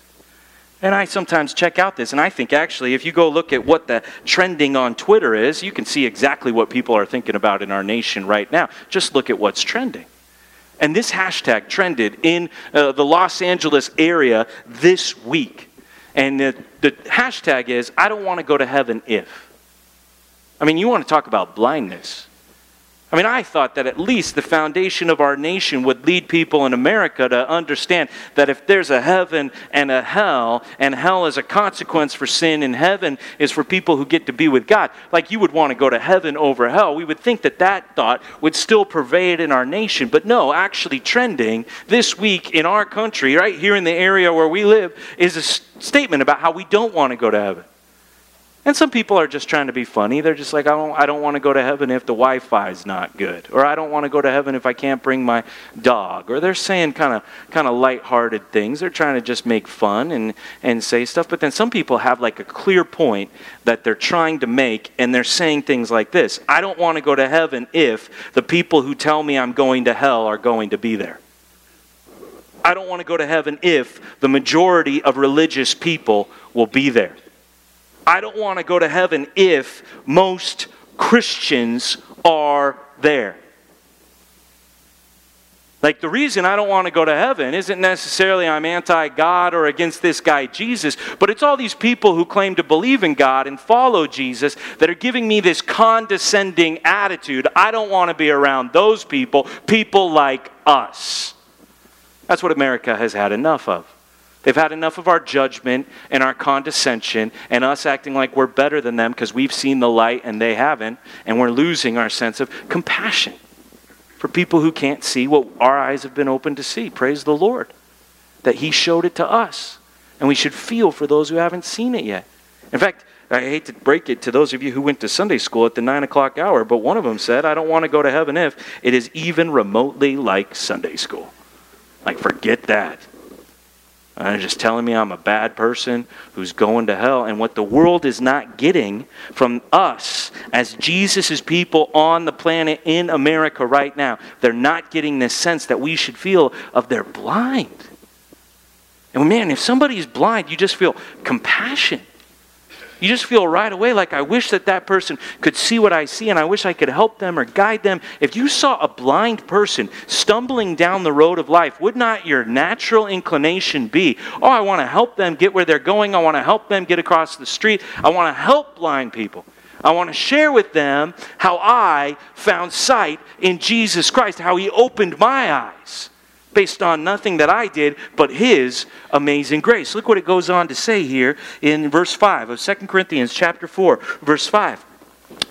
And I sometimes check out this, and I think actually, if you go look at what the trending on Twitter is, you can see exactly what people are thinking about in our nation right now. Just look at what's trending. And this hashtag trended in uh, the Los Angeles area this week. And the, the hashtag is, I don't want to go to heaven if. I mean, you want to talk about blindness. I mean, I thought that at least the foundation of our nation would lead people in America to understand that if there's a heaven and a hell, and hell is a consequence for sin, and heaven is for people who get to be with God, like you would want to go to heaven over hell, we would think that that thought would still pervade in our nation. But no, actually, trending this week in our country, right here in the area where we live, is a statement about how we don't want to go to heaven. And some people are just trying to be funny. They're just like, I don't, I don't want to go to heaven if the Wi Fi is not good. Or I don't want to go to heaven if I can't bring my dog. Or they're saying kind of kind of lighthearted things. They're trying to just make fun and, and say stuff. But then some people have like a clear point that they're trying to make, and they're saying things like this I don't want to go to heaven if the people who tell me I'm going to hell are going to be there. I don't want to go to heaven if the majority of religious people will be there. I don't want to go to heaven if most Christians are there. Like, the reason I don't want to go to heaven isn't necessarily I'm anti God or against this guy Jesus, but it's all these people who claim to believe in God and follow Jesus that are giving me this condescending attitude. I don't want to be around those people, people like us. That's what America has had enough of. They've had enough of our judgment and our condescension and us acting like we're better than them because we've seen the light and they haven't, and we're losing our sense of compassion for people who can't see what our eyes have been opened to see. Praise the Lord that He showed it to us. And we should feel for those who haven't seen it yet. In fact, I hate to break it to those of you who went to Sunday school at the 9 o'clock hour, but one of them said, I don't want to go to heaven if it is even remotely like Sunday school. Like, forget that. Uh, just telling me I'm a bad person who's going to hell. And what the world is not getting from us as Jesus' people on the planet in America right now, they're not getting this sense that we should feel of they're blind. And man, if somebody is blind, you just feel compassion. You just feel right away like, I wish that that person could see what I see and I wish I could help them or guide them. If you saw a blind person stumbling down the road of life, would not your natural inclination be, oh, I want to help them get where they're going. I want to help them get across the street. I want to help blind people. I want to share with them how I found sight in Jesus Christ, how He opened my eyes based on nothing that I did, but His amazing grace. Look what it goes on to say here in verse 5 of 2 Corinthians chapter 4, verse 5.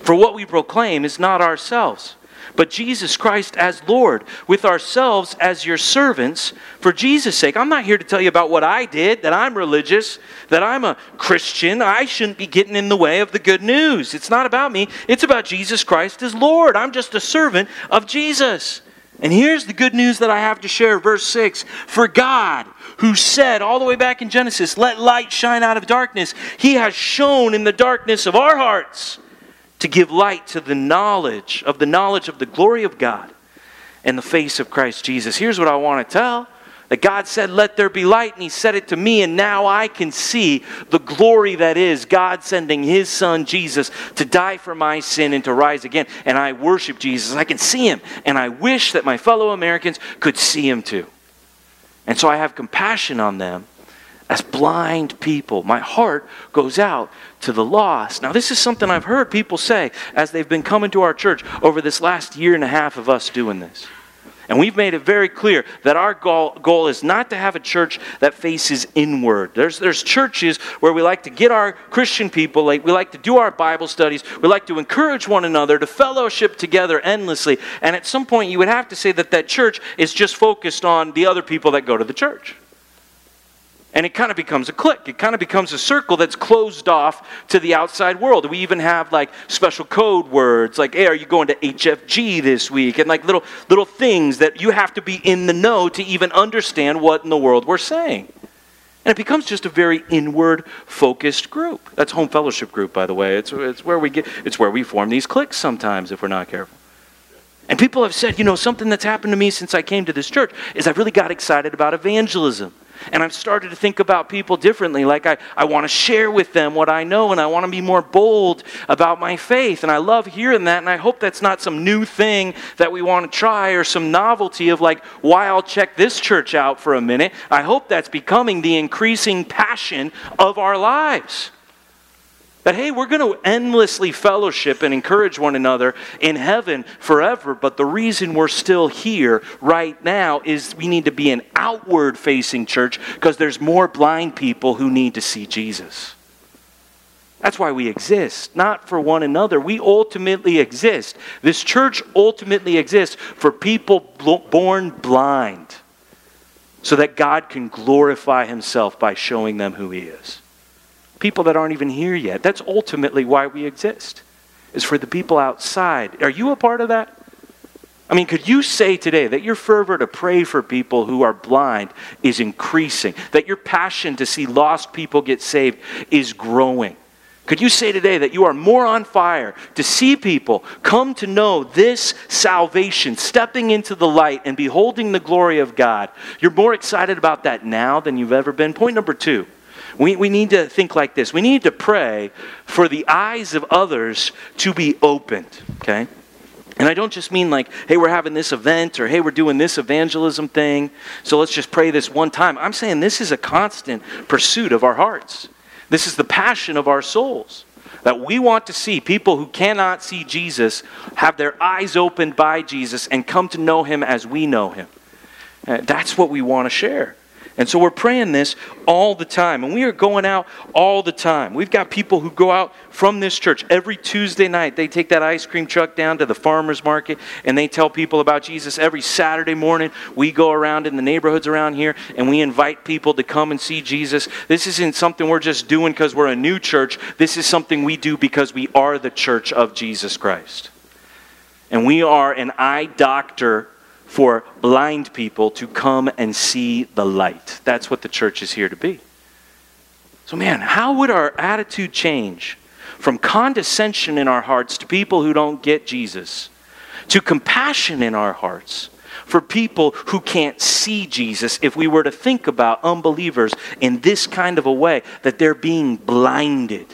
For what we proclaim is not ourselves, but Jesus Christ as Lord, with ourselves as your servants for Jesus' sake. I'm not here to tell you about what I did, that I'm religious, that I'm a Christian. I shouldn't be getting in the way of the good news. It's not about me, it's about Jesus Christ as Lord. I'm just a servant of Jesus. And here's the good news that I have to share. Verse 6 For God, who said all the way back in Genesis, Let light shine out of darkness, he has shone in the darkness of our hearts to give light to the knowledge of the knowledge of the glory of God and the face of Christ Jesus. Here's what I want to tell that God said, Let there be light, and He said it to me, and now I can see the glory that is God sending His Son Jesus to die for my sin and to rise again. And I worship Jesus. I can see Him, and I wish that my fellow Americans could see Him too. And so I have compassion on them as blind people. My heart goes out to the lost. Now, this is something I've heard people say as they've been coming to our church over this last year and a half of us doing this. And we've made it very clear that our goal, goal is not to have a church that faces inward. There's, there's churches where we like to get our Christian people, like we like to do our Bible studies, we like to encourage one another to fellowship together endlessly. And at some point, you would have to say that that church is just focused on the other people that go to the church. And it kind of becomes a clique. It kind of becomes a circle that's closed off to the outside world. We even have like special code words like, hey, are you going to HFG this week? And like little, little things that you have to be in the know to even understand what in the world we're saying. And it becomes just a very inward focused group. That's home fellowship group, by the way. It's, it's, where we get, it's where we form these cliques sometimes if we're not careful. And people have said, you know, something that's happened to me since I came to this church is I've really got excited about evangelism. And I've started to think about people differently. Like, I, I want to share with them what I know, and I want to be more bold about my faith. And I love hearing that, and I hope that's not some new thing that we want to try or some novelty of, like, why I'll check this church out for a minute. I hope that's becoming the increasing passion of our lives. That, hey, we're going to endlessly fellowship and encourage one another in heaven forever, but the reason we're still here right now is we need to be an outward facing church because there's more blind people who need to see Jesus. That's why we exist, not for one another. We ultimately exist. This church ultimately exists for people born blind so that God can glorify himself by showing them who he is people that aren't even here yet. That's ultimately why we exist, is for the people outside. Are you a part of that? I mean, could you say today that your fervor to pray for people who are blind is increasing? That your passion to see lost people get saved is growing? Could you say today that you are more on fire to see people come to know this salvation, stepping into the light and beholding the glory of God? You're more excited about that now than you've ever been. Point number two we, we need to think like this. We need to pray for the eyes of others to be opened, okay? And I don't just mean like, hey, we're having this event or hey, we're doing this evangelism thing, so let's just pray this one time. I'm saying this is a constant pursuit of our hearts. This is the passion of our souls. That we want to see people who cannot see Jesus have their eyes opened by Jesus and come to know him as we know him. Uh, that's what we want to share. And so we're praying this all the time. And we are going out all the time. We've got people who go out from this church every Tuesday night. They take that ice cream truck down to the farmer's market and they tell people about Jesus. Every Saturday morning, we go around in the neighborhoods around here and we invite people to come and see Jesus. This isn't something we're just doing because we're a new church. This is something we do because we are the church of Jesus Christ. And we are an eye doctor for blind people to come and see the light. That's what the church is here to be. So, man, how would our attitude change from condescension in our hearts to people who don't get Jesus to compassion in our hearts for people who can't see Jesus if we were to think about unbelievers in this kind of a way that they're being blinded?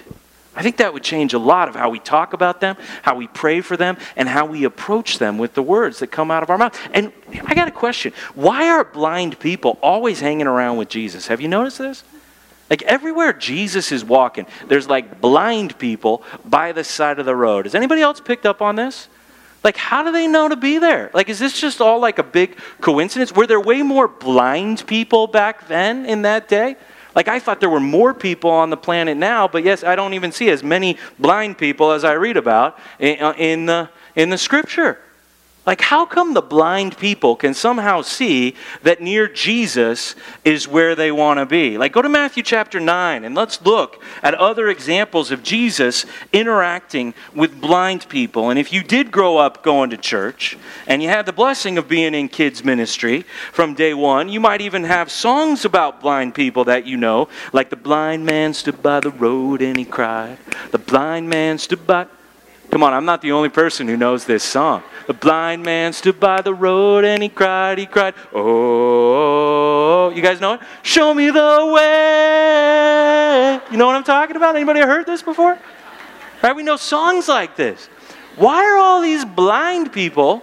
I think that would change a lot of how we talk about them, how we pray for them, and how we approach them with the words that come out of our mouth. And I got a question. Why are blind people always hanging around with Jesus? Have you noticed this? Like everywhere Jesus is walking, there's like blind people by the side of the road. Has anybody else picked up on this? Like, how do they know to be there? Like, is this just all like a big coincidence? Were there way more blind people back then in that day? Like, I thought there were more people on the planet now, but yes, I don't even see as many blind people as I read about in, uh, in, the, in the scripture. Like, how come the blind people can somehow see that near Jesus is where they want to be? Like, go to Matthew chapter 9 and let's look at other examples of Jesus interacting with blind people. And if you did grow up going to church and you had the blessing of being in kids' ministry from day one, you might even have songs about blind people that you know, like the blind man stood by the road and he cried. The blind man stood by. Come on, I'm not the only person who knows this song. The blind man stood by the road and he cried, he cried, Oh, you guys know it? Show me the way. You know what I'm talking about? Anybody heard this before? Right? We know songs like this. Why are all these blind people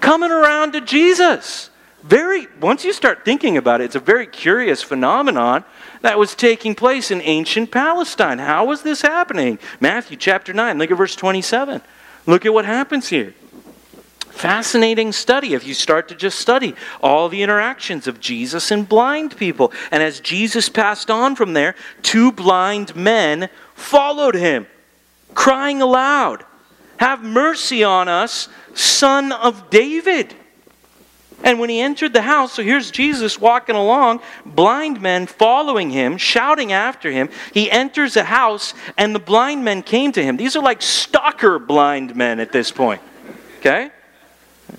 coming around to Jesus? Very, once you start thinking about it, it's a very curious phenomenon that was taking place in ancient Palestine. How was this happening? Matthew chapter 9, look at verse 27. Look at what happens here. Fascinating study if you start to just study all the interactions of Jesus and blind people. And as Jesus passed on from there, two blind men followed him, crying aloud, Have mercy on us, son of David. And when he entered the house, so here's Jesus walking along, blind men following him, shouting after him. He enters the house, and the blind men came to him. These are like stalker blind men at this point. Okay?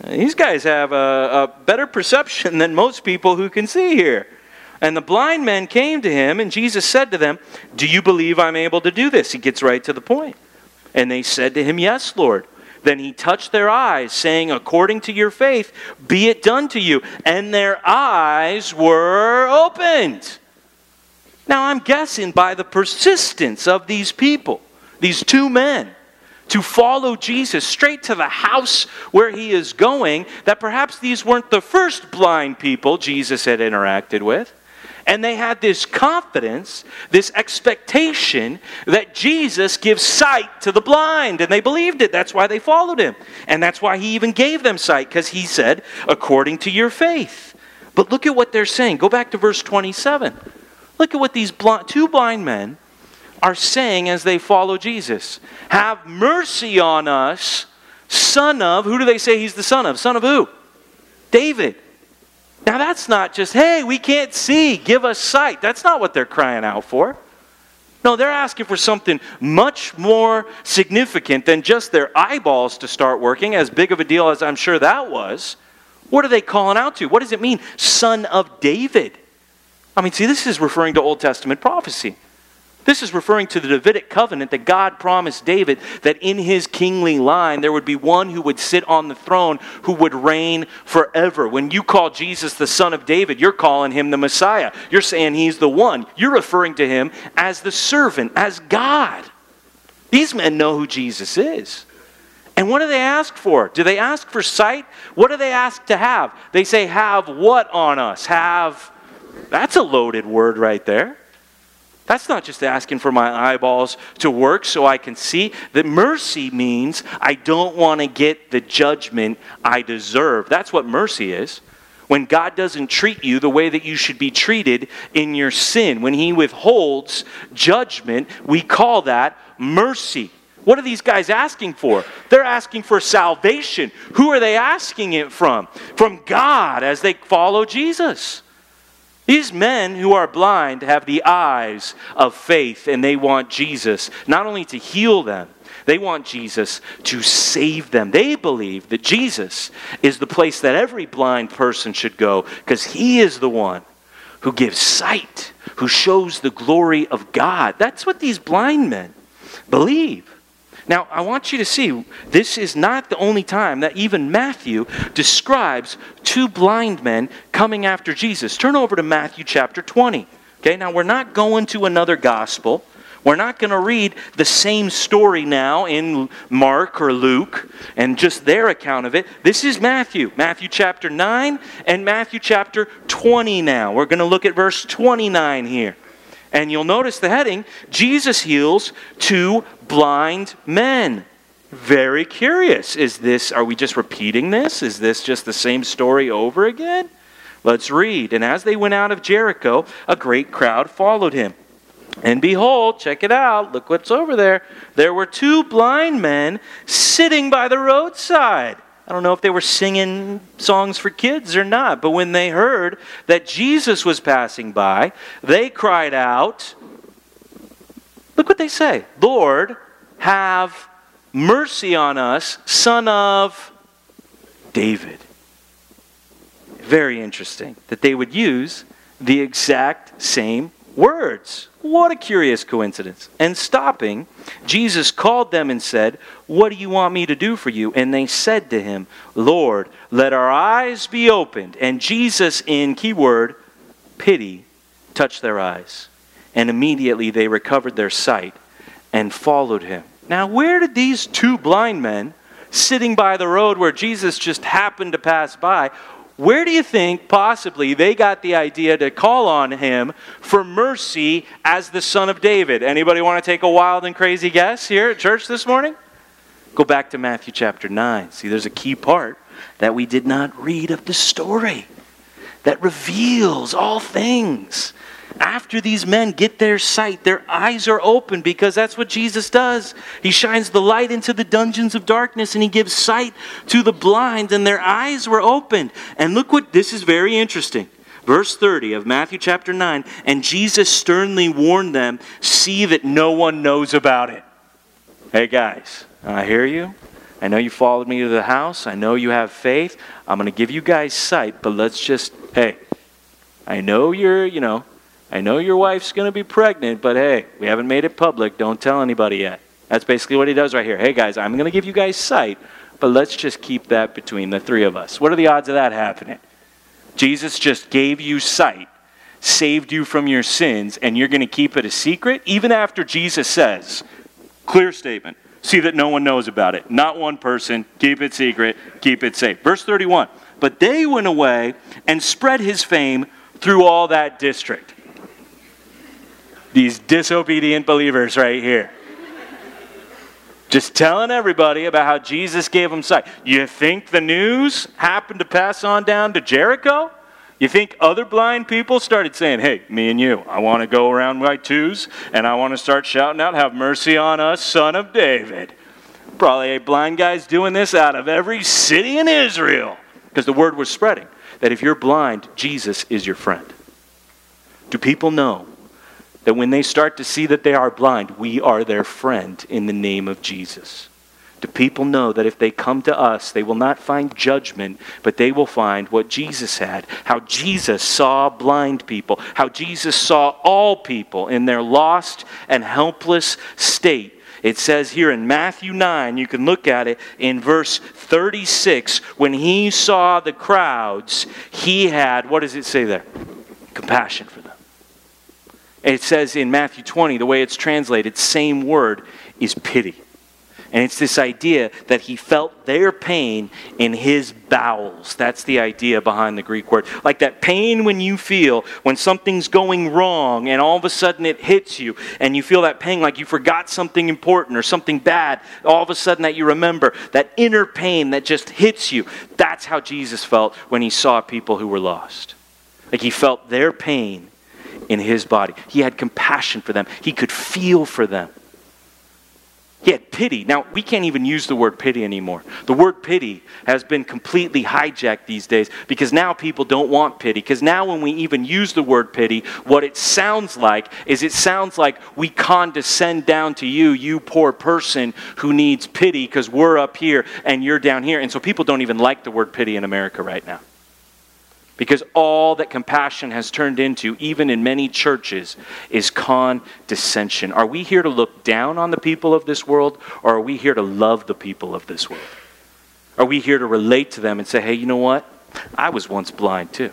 These guys have a, a better perception than most people who can see here. And the blind men came to him, and Jesus said to them, Do you believe I'm able to do this? He gets right to the point. And they said to him, Yes, Lord. Then he touched their eyes, saying, According to your faith, be it done to you. And their eyes were opened. Now I'm guessing by the persistence of these people, these two men, to follow Jesus straight to the house where he is going, that perhaps these weren't the first blind people Jesus had interacted with. And they had this confidence, this expectation that Jesus gives sight to the blind. And they believed it. That's why they followed him. And that's why he even gave them sight, because he said, according to your faith. But look at what they're saying. Go back to verse 27. Look at what these two blind men are saying as they follow Jesus. Have mercy on us, son of, who do they say he's the son of? Son of who? David. Now that's not just, hey, we can't see, give us sight. That's not what they're crying out for. No, they're asking for something much more significant than just their eyeballs to start working, as big of a deal as I'm sure that was. What are they calling out to? What does it mean? Son of David. I mean, see, this is referring to Old Testament prophecy. This is referring to the Davidic covenant that God promised David that in his kingly line there would be one who would sit on the throne who would reign forever. When you call Jesus the son of David, you're calling him the Messiah. You're saying he's the one. You're referring to him as the servant, as God. These men know who Jesus is. And what do they ask for? Do they ask for sight? What do they ask to have? They say, Have what on us? Have. That's a loaded word right there. That's not just asking for my eyeballs to work so I can see. That mercy means I don't want to get the judgment I deserve. That's what mercy is. When God doesn't treat you the way that you should be treated in your sin, when He withholds judgment, we call that mercy. What are these guys asking for? They're asking for salvation. Who are they asking it from? From God as they follow Jesus. These men who are blind have the eyes of faith, and they want Jesus not only to heal them, they want Jesus to save them. They believe that Jesus is the place that every blind person should go because he is the one who gives sight, who shows the glory of God. That's what these blind men believe. Now, I want you to see this is not the only time that even Matthew describes two blind men coming after Jesus. Turn over to Matthew chapter 20. Okay, now we're not going to another gospel. We're not going to read the same story now in Mark or Luke and just their account of it. This is Matthew, Matthew chapter 9 and Matthew chapter 20 now. We're going to look at verse 29 here. And you'll notice the heading Jesus heals two blind men. Very curious. Is this, are we just repeating this? Is this just the same story over again? Let's read. And as they went out of Jericho, a great crowd followed him. And behold, check it out. Look what's over there. There were two blind men sitting by the roadside. I don't know if they were singing songs for kids or not, but when they heard that Jesus was passing by, they cried out, Look what they say Lord, have mercy on us, son of David. Very interesting that they would use the exact same words. What a curious coincidence. And stopping, Jesus called them and said, What do you want me to do for you? And they said to him, Lord, let our eyes be opened. And Jesus, in keyword, pity, touched their eyes. And immediately they recovered their sight and followed him. Now, where did these two blind men sitting by the road where Jesus just happened to pass by, where do you think possibly they got the idea to call on him for mercy as the son of David? Anybody want to take a wild and crazy guess here at church this morning? Go back to Matthew chapter 9. See, there's a key part that we did not read of the story that reveals all things after these men get their sight, their eyes are open because that's what Jesus does. He shines the light into the dungeons of darkness and he gives sight to the blind, and their eyes were opened. And look what this is very interesting. Verse 30 of Matthew chapter 9 And Jesus sternly warned them, See that no one knows about it. Hey guys, I hear you. I know you followed me to the house. I know you have faith. I'm going to give you guys sight, but let's just, hey, I know you're, you know, I know your wife's going to be pregnant, but hey, we haven't made it public. Don't tell anybody yet. That's basically what he does right here. Hey, guys, I'm going to give you guys sight, but let's just keep that between the three of us. What are the odds of that happening? Jesus just gave you sight, saved you from your sins, and you're going to keep it a secret? Even after Jesus says, clear statement, see that no one knows about it. Not one person, keep it secret, keep it safe. Verse 31 But they went away and spread his fame through all that district. These disobedient believers right here. Just telling everybody about how Jesus gave them sight. You think the news happened to pass on down to Jericho? You think other blind people started saying, Hey, me and you, I want to go around my twos and I want to start shouting out, Have mercy on us, son of David. Probably a blind guy's doing this out of every city in Israel because the word was spreading that if you're blind, Jesus is your friend. Do people know that when they start to see that they are blind, we are their friend in the name of Jesus. Do people know that if they come to us, they will not find judgment, but they will find what Jesus had? How Jesus saw blind people, how Jesus saw all people in their lost and helpless state. It says here in Matthew 9, you can look at it in verse 36, when he saw the crowds, he had, what does it say there? Compassion for them. It says in Matthew 20, the way it's translated, same word is pity. And it's this idea that he felt their pain in his bowels. That's the idea behind the Greek word. Like that pain when you feel when something's going wrong and all of a sudden it hits you and you feel that pain like you forgot something important or something bad. All of a sudden that you remember that inner pain that just hits you. That's how Jesus felt when he saw people who were lost. Like he felt their pain in his body. He had compassion for them, he could feel for them. He had pity. Now, we can't even use the word pity anymore. The word pity has been completely hijacked these days because now people don't want pity. Because now, when we even use the word pity, what it sounds like is it sounds like we condescend down to you, you poor person who needs pity because we're up here and you're down here. And so people don't even like the word pity in America right now. Because all that compassion has turned into, even in many churches, is condescension. Are we here to look down on the people of this world, or are we here to love the people of this world? Are we here to relate to them and say, hey, you know what? I was once blind too,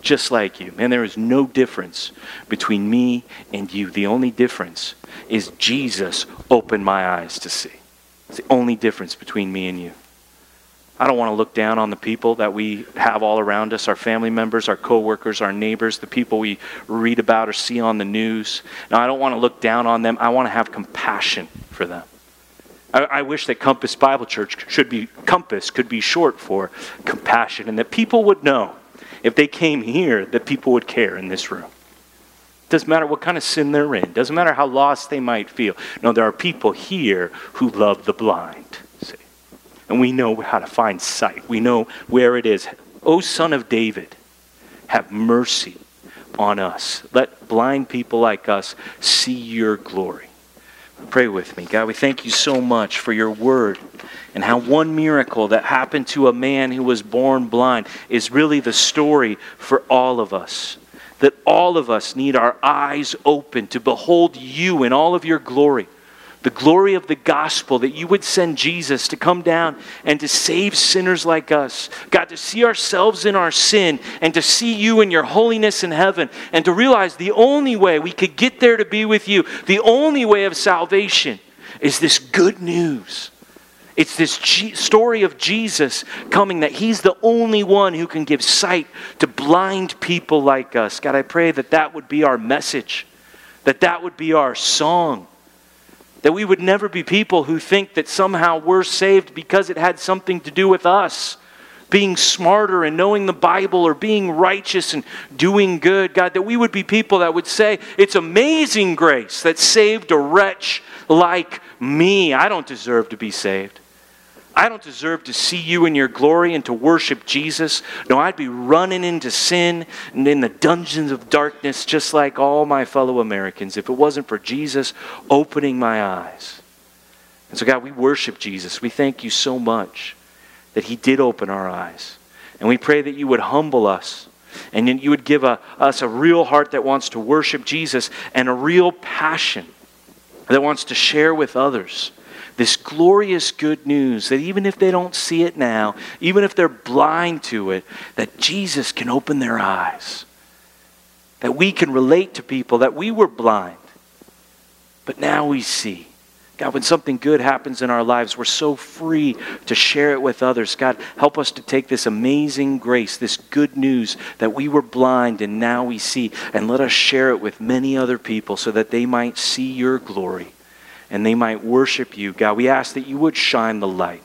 just like you. And there is no difference between me and you. The only difference is Jesus opened my eyes to see. It's the only difference between me and you. I don't want to look down on the people that we have all around us, our family members, our coworkers, our neighbors, the people we read about or see on the news. Now, I don't want to look down on them. I want to have compassion for them. I, I wish that Compass Bible Church should be Compass could be short for compassion, and that people would know if they came here that people would care in this room. Doesn't matter what kind of sin they're in. Doesn't matter how lost they might feel. No, there are people here who love the blind and we know how to find sight. We know where it is. O Son of David, have mercy on us. Let blind people like us see your glory. Pray with me. God, we thank you so much for your word and how one miracle that happened to a man who was born blind is really the story for all of us. That all of us need our eyes open to behold you in all of your glory the glory of the gospel, that you would send Jesus to come down and to save sinners like us. God, to see ourselves in our sin and to see you in your holiness in heaven and to realize the only way we could get there to be with you, the only way of salvation is this good news. It's this G- story of Jesus coming that He's the only one who can give sight to blind people like us. God, I pray that that would be our message, that that would be our song that we would never be people who think that somehow we're saved because it had something to do with us being smarter and knowing the Bible or being righteous and doing good. God, that we would be people that would say, It's amazing grace that saved a wretch like me. I don't deserve to be saved. I don't deserve to see you in your glory and to worship Jesus. No, I'd be running into sin and in the dungeons of darkness just like all my fellow Americans if it wasn't for Jesus opening my eyes. And so, God, we worship Jesus. We thank you so much that He did open our eyes. And we pray that you would humble us and that you would give a, us a real heart that wants to worship Jesus and a real passion that wants to share with others this glorious good news that even if they don't see it now, even if they're blind to it, that Jesus can open their eyes. That we can relate to people that we were blind, but now we see. God, when something good happens in our lives, we're so free to share it with others. God, help us to take this amazing grace, this good news that we were blind and now we see, and let us share it with many other people so that they might see your glory and they might worship you. God, we ask that you would shine the light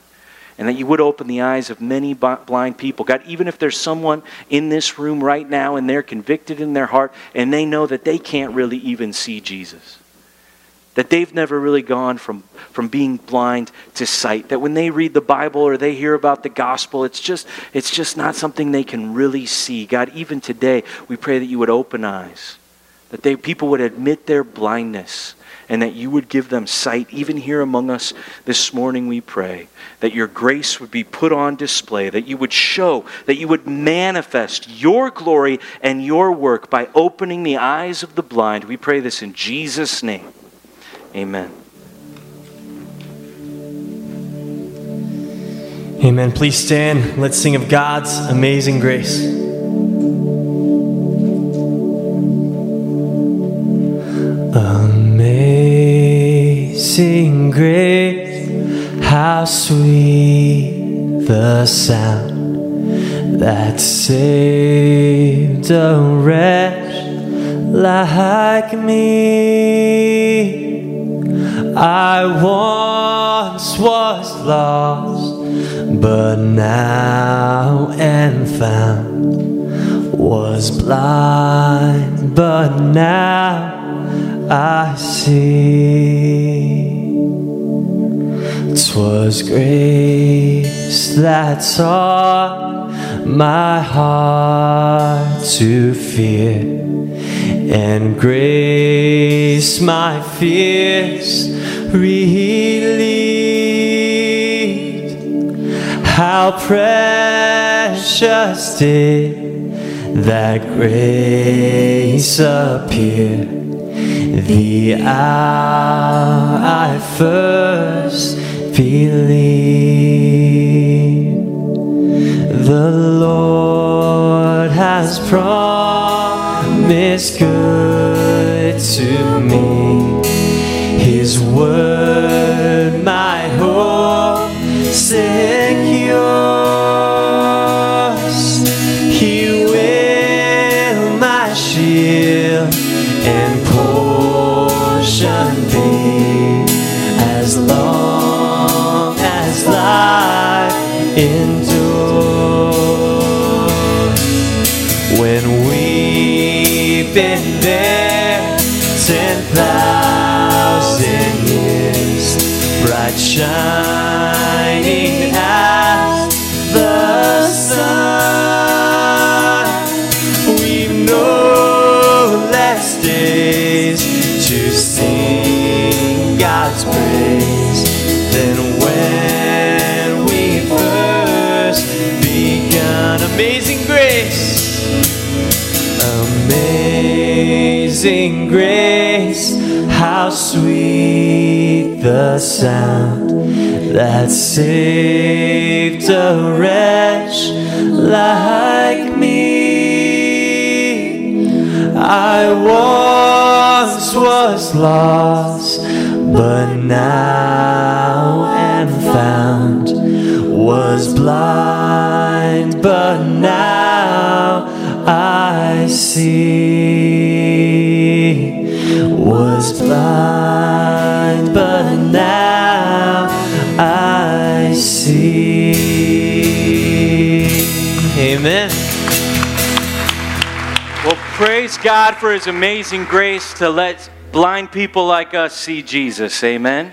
and that you would open the eyes of many blind people. God, even if there's someone in this room right now and they're convicted in their heart and they know that they can't really even see Jesus that they've never really gone from, from being blind to sight that when they read the bible or they hear about the gospel it's just it's just not something they can really see god even today we pray that you would open eyes that they people would admit their blindness and that you would give them sight even here among us this morning we pray that your grace would be put on display that you would show that you would manifest your glory and your work by opening the eyes of the blind we pray this in jesus name Amen. Amen. Please stand. Let's sing of God's amazing grace. Amazing grace, how sweet the sound that saved a wretch like me. I once was lost, but now am found. Was blind, but now I see. Twas grace that taught my heart to fear, and grace my fears relieved. How precious did that grace appear the hour I first believed. The Lord has promised good to me his word, my hope secures. Grace, how sweet the sound that saved a wretch like me. I once was lost, but now am found. Was blind, but now I see. Was blind, but now I see. Amen. Well, praise God for his amazing grace to let blind people like us see Jesus. Amen.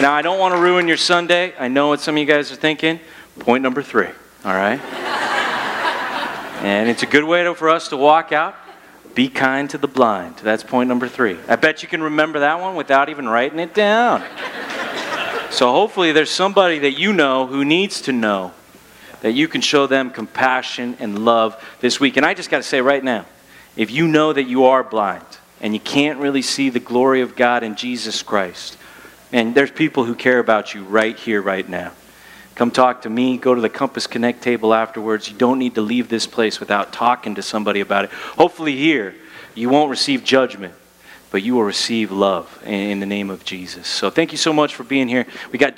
Now, I don't want to ruin your Sunday. I know what some of you guys are thinking. Point number three, all right? And it's a good way to, for us to walk out. Be kind to the blind. That's point number three. I bet you can remember that one without even writing it down. So, hopefully, there's somebody that you know who needs to know that you can show them compassion and love this week. And I just got to say right now if you know that you are blind and you can't really see the glory of God in Jesus Christ, and there's people who care about you right here, right now. Come talk to me. Go to the Compass Connect table afterwards. You don't need to leave this place without talking to somebody about it. Hopefully, here, you won't receive judgment, but you will receive love in, the name of Jesus. So thank you so much for being here. We got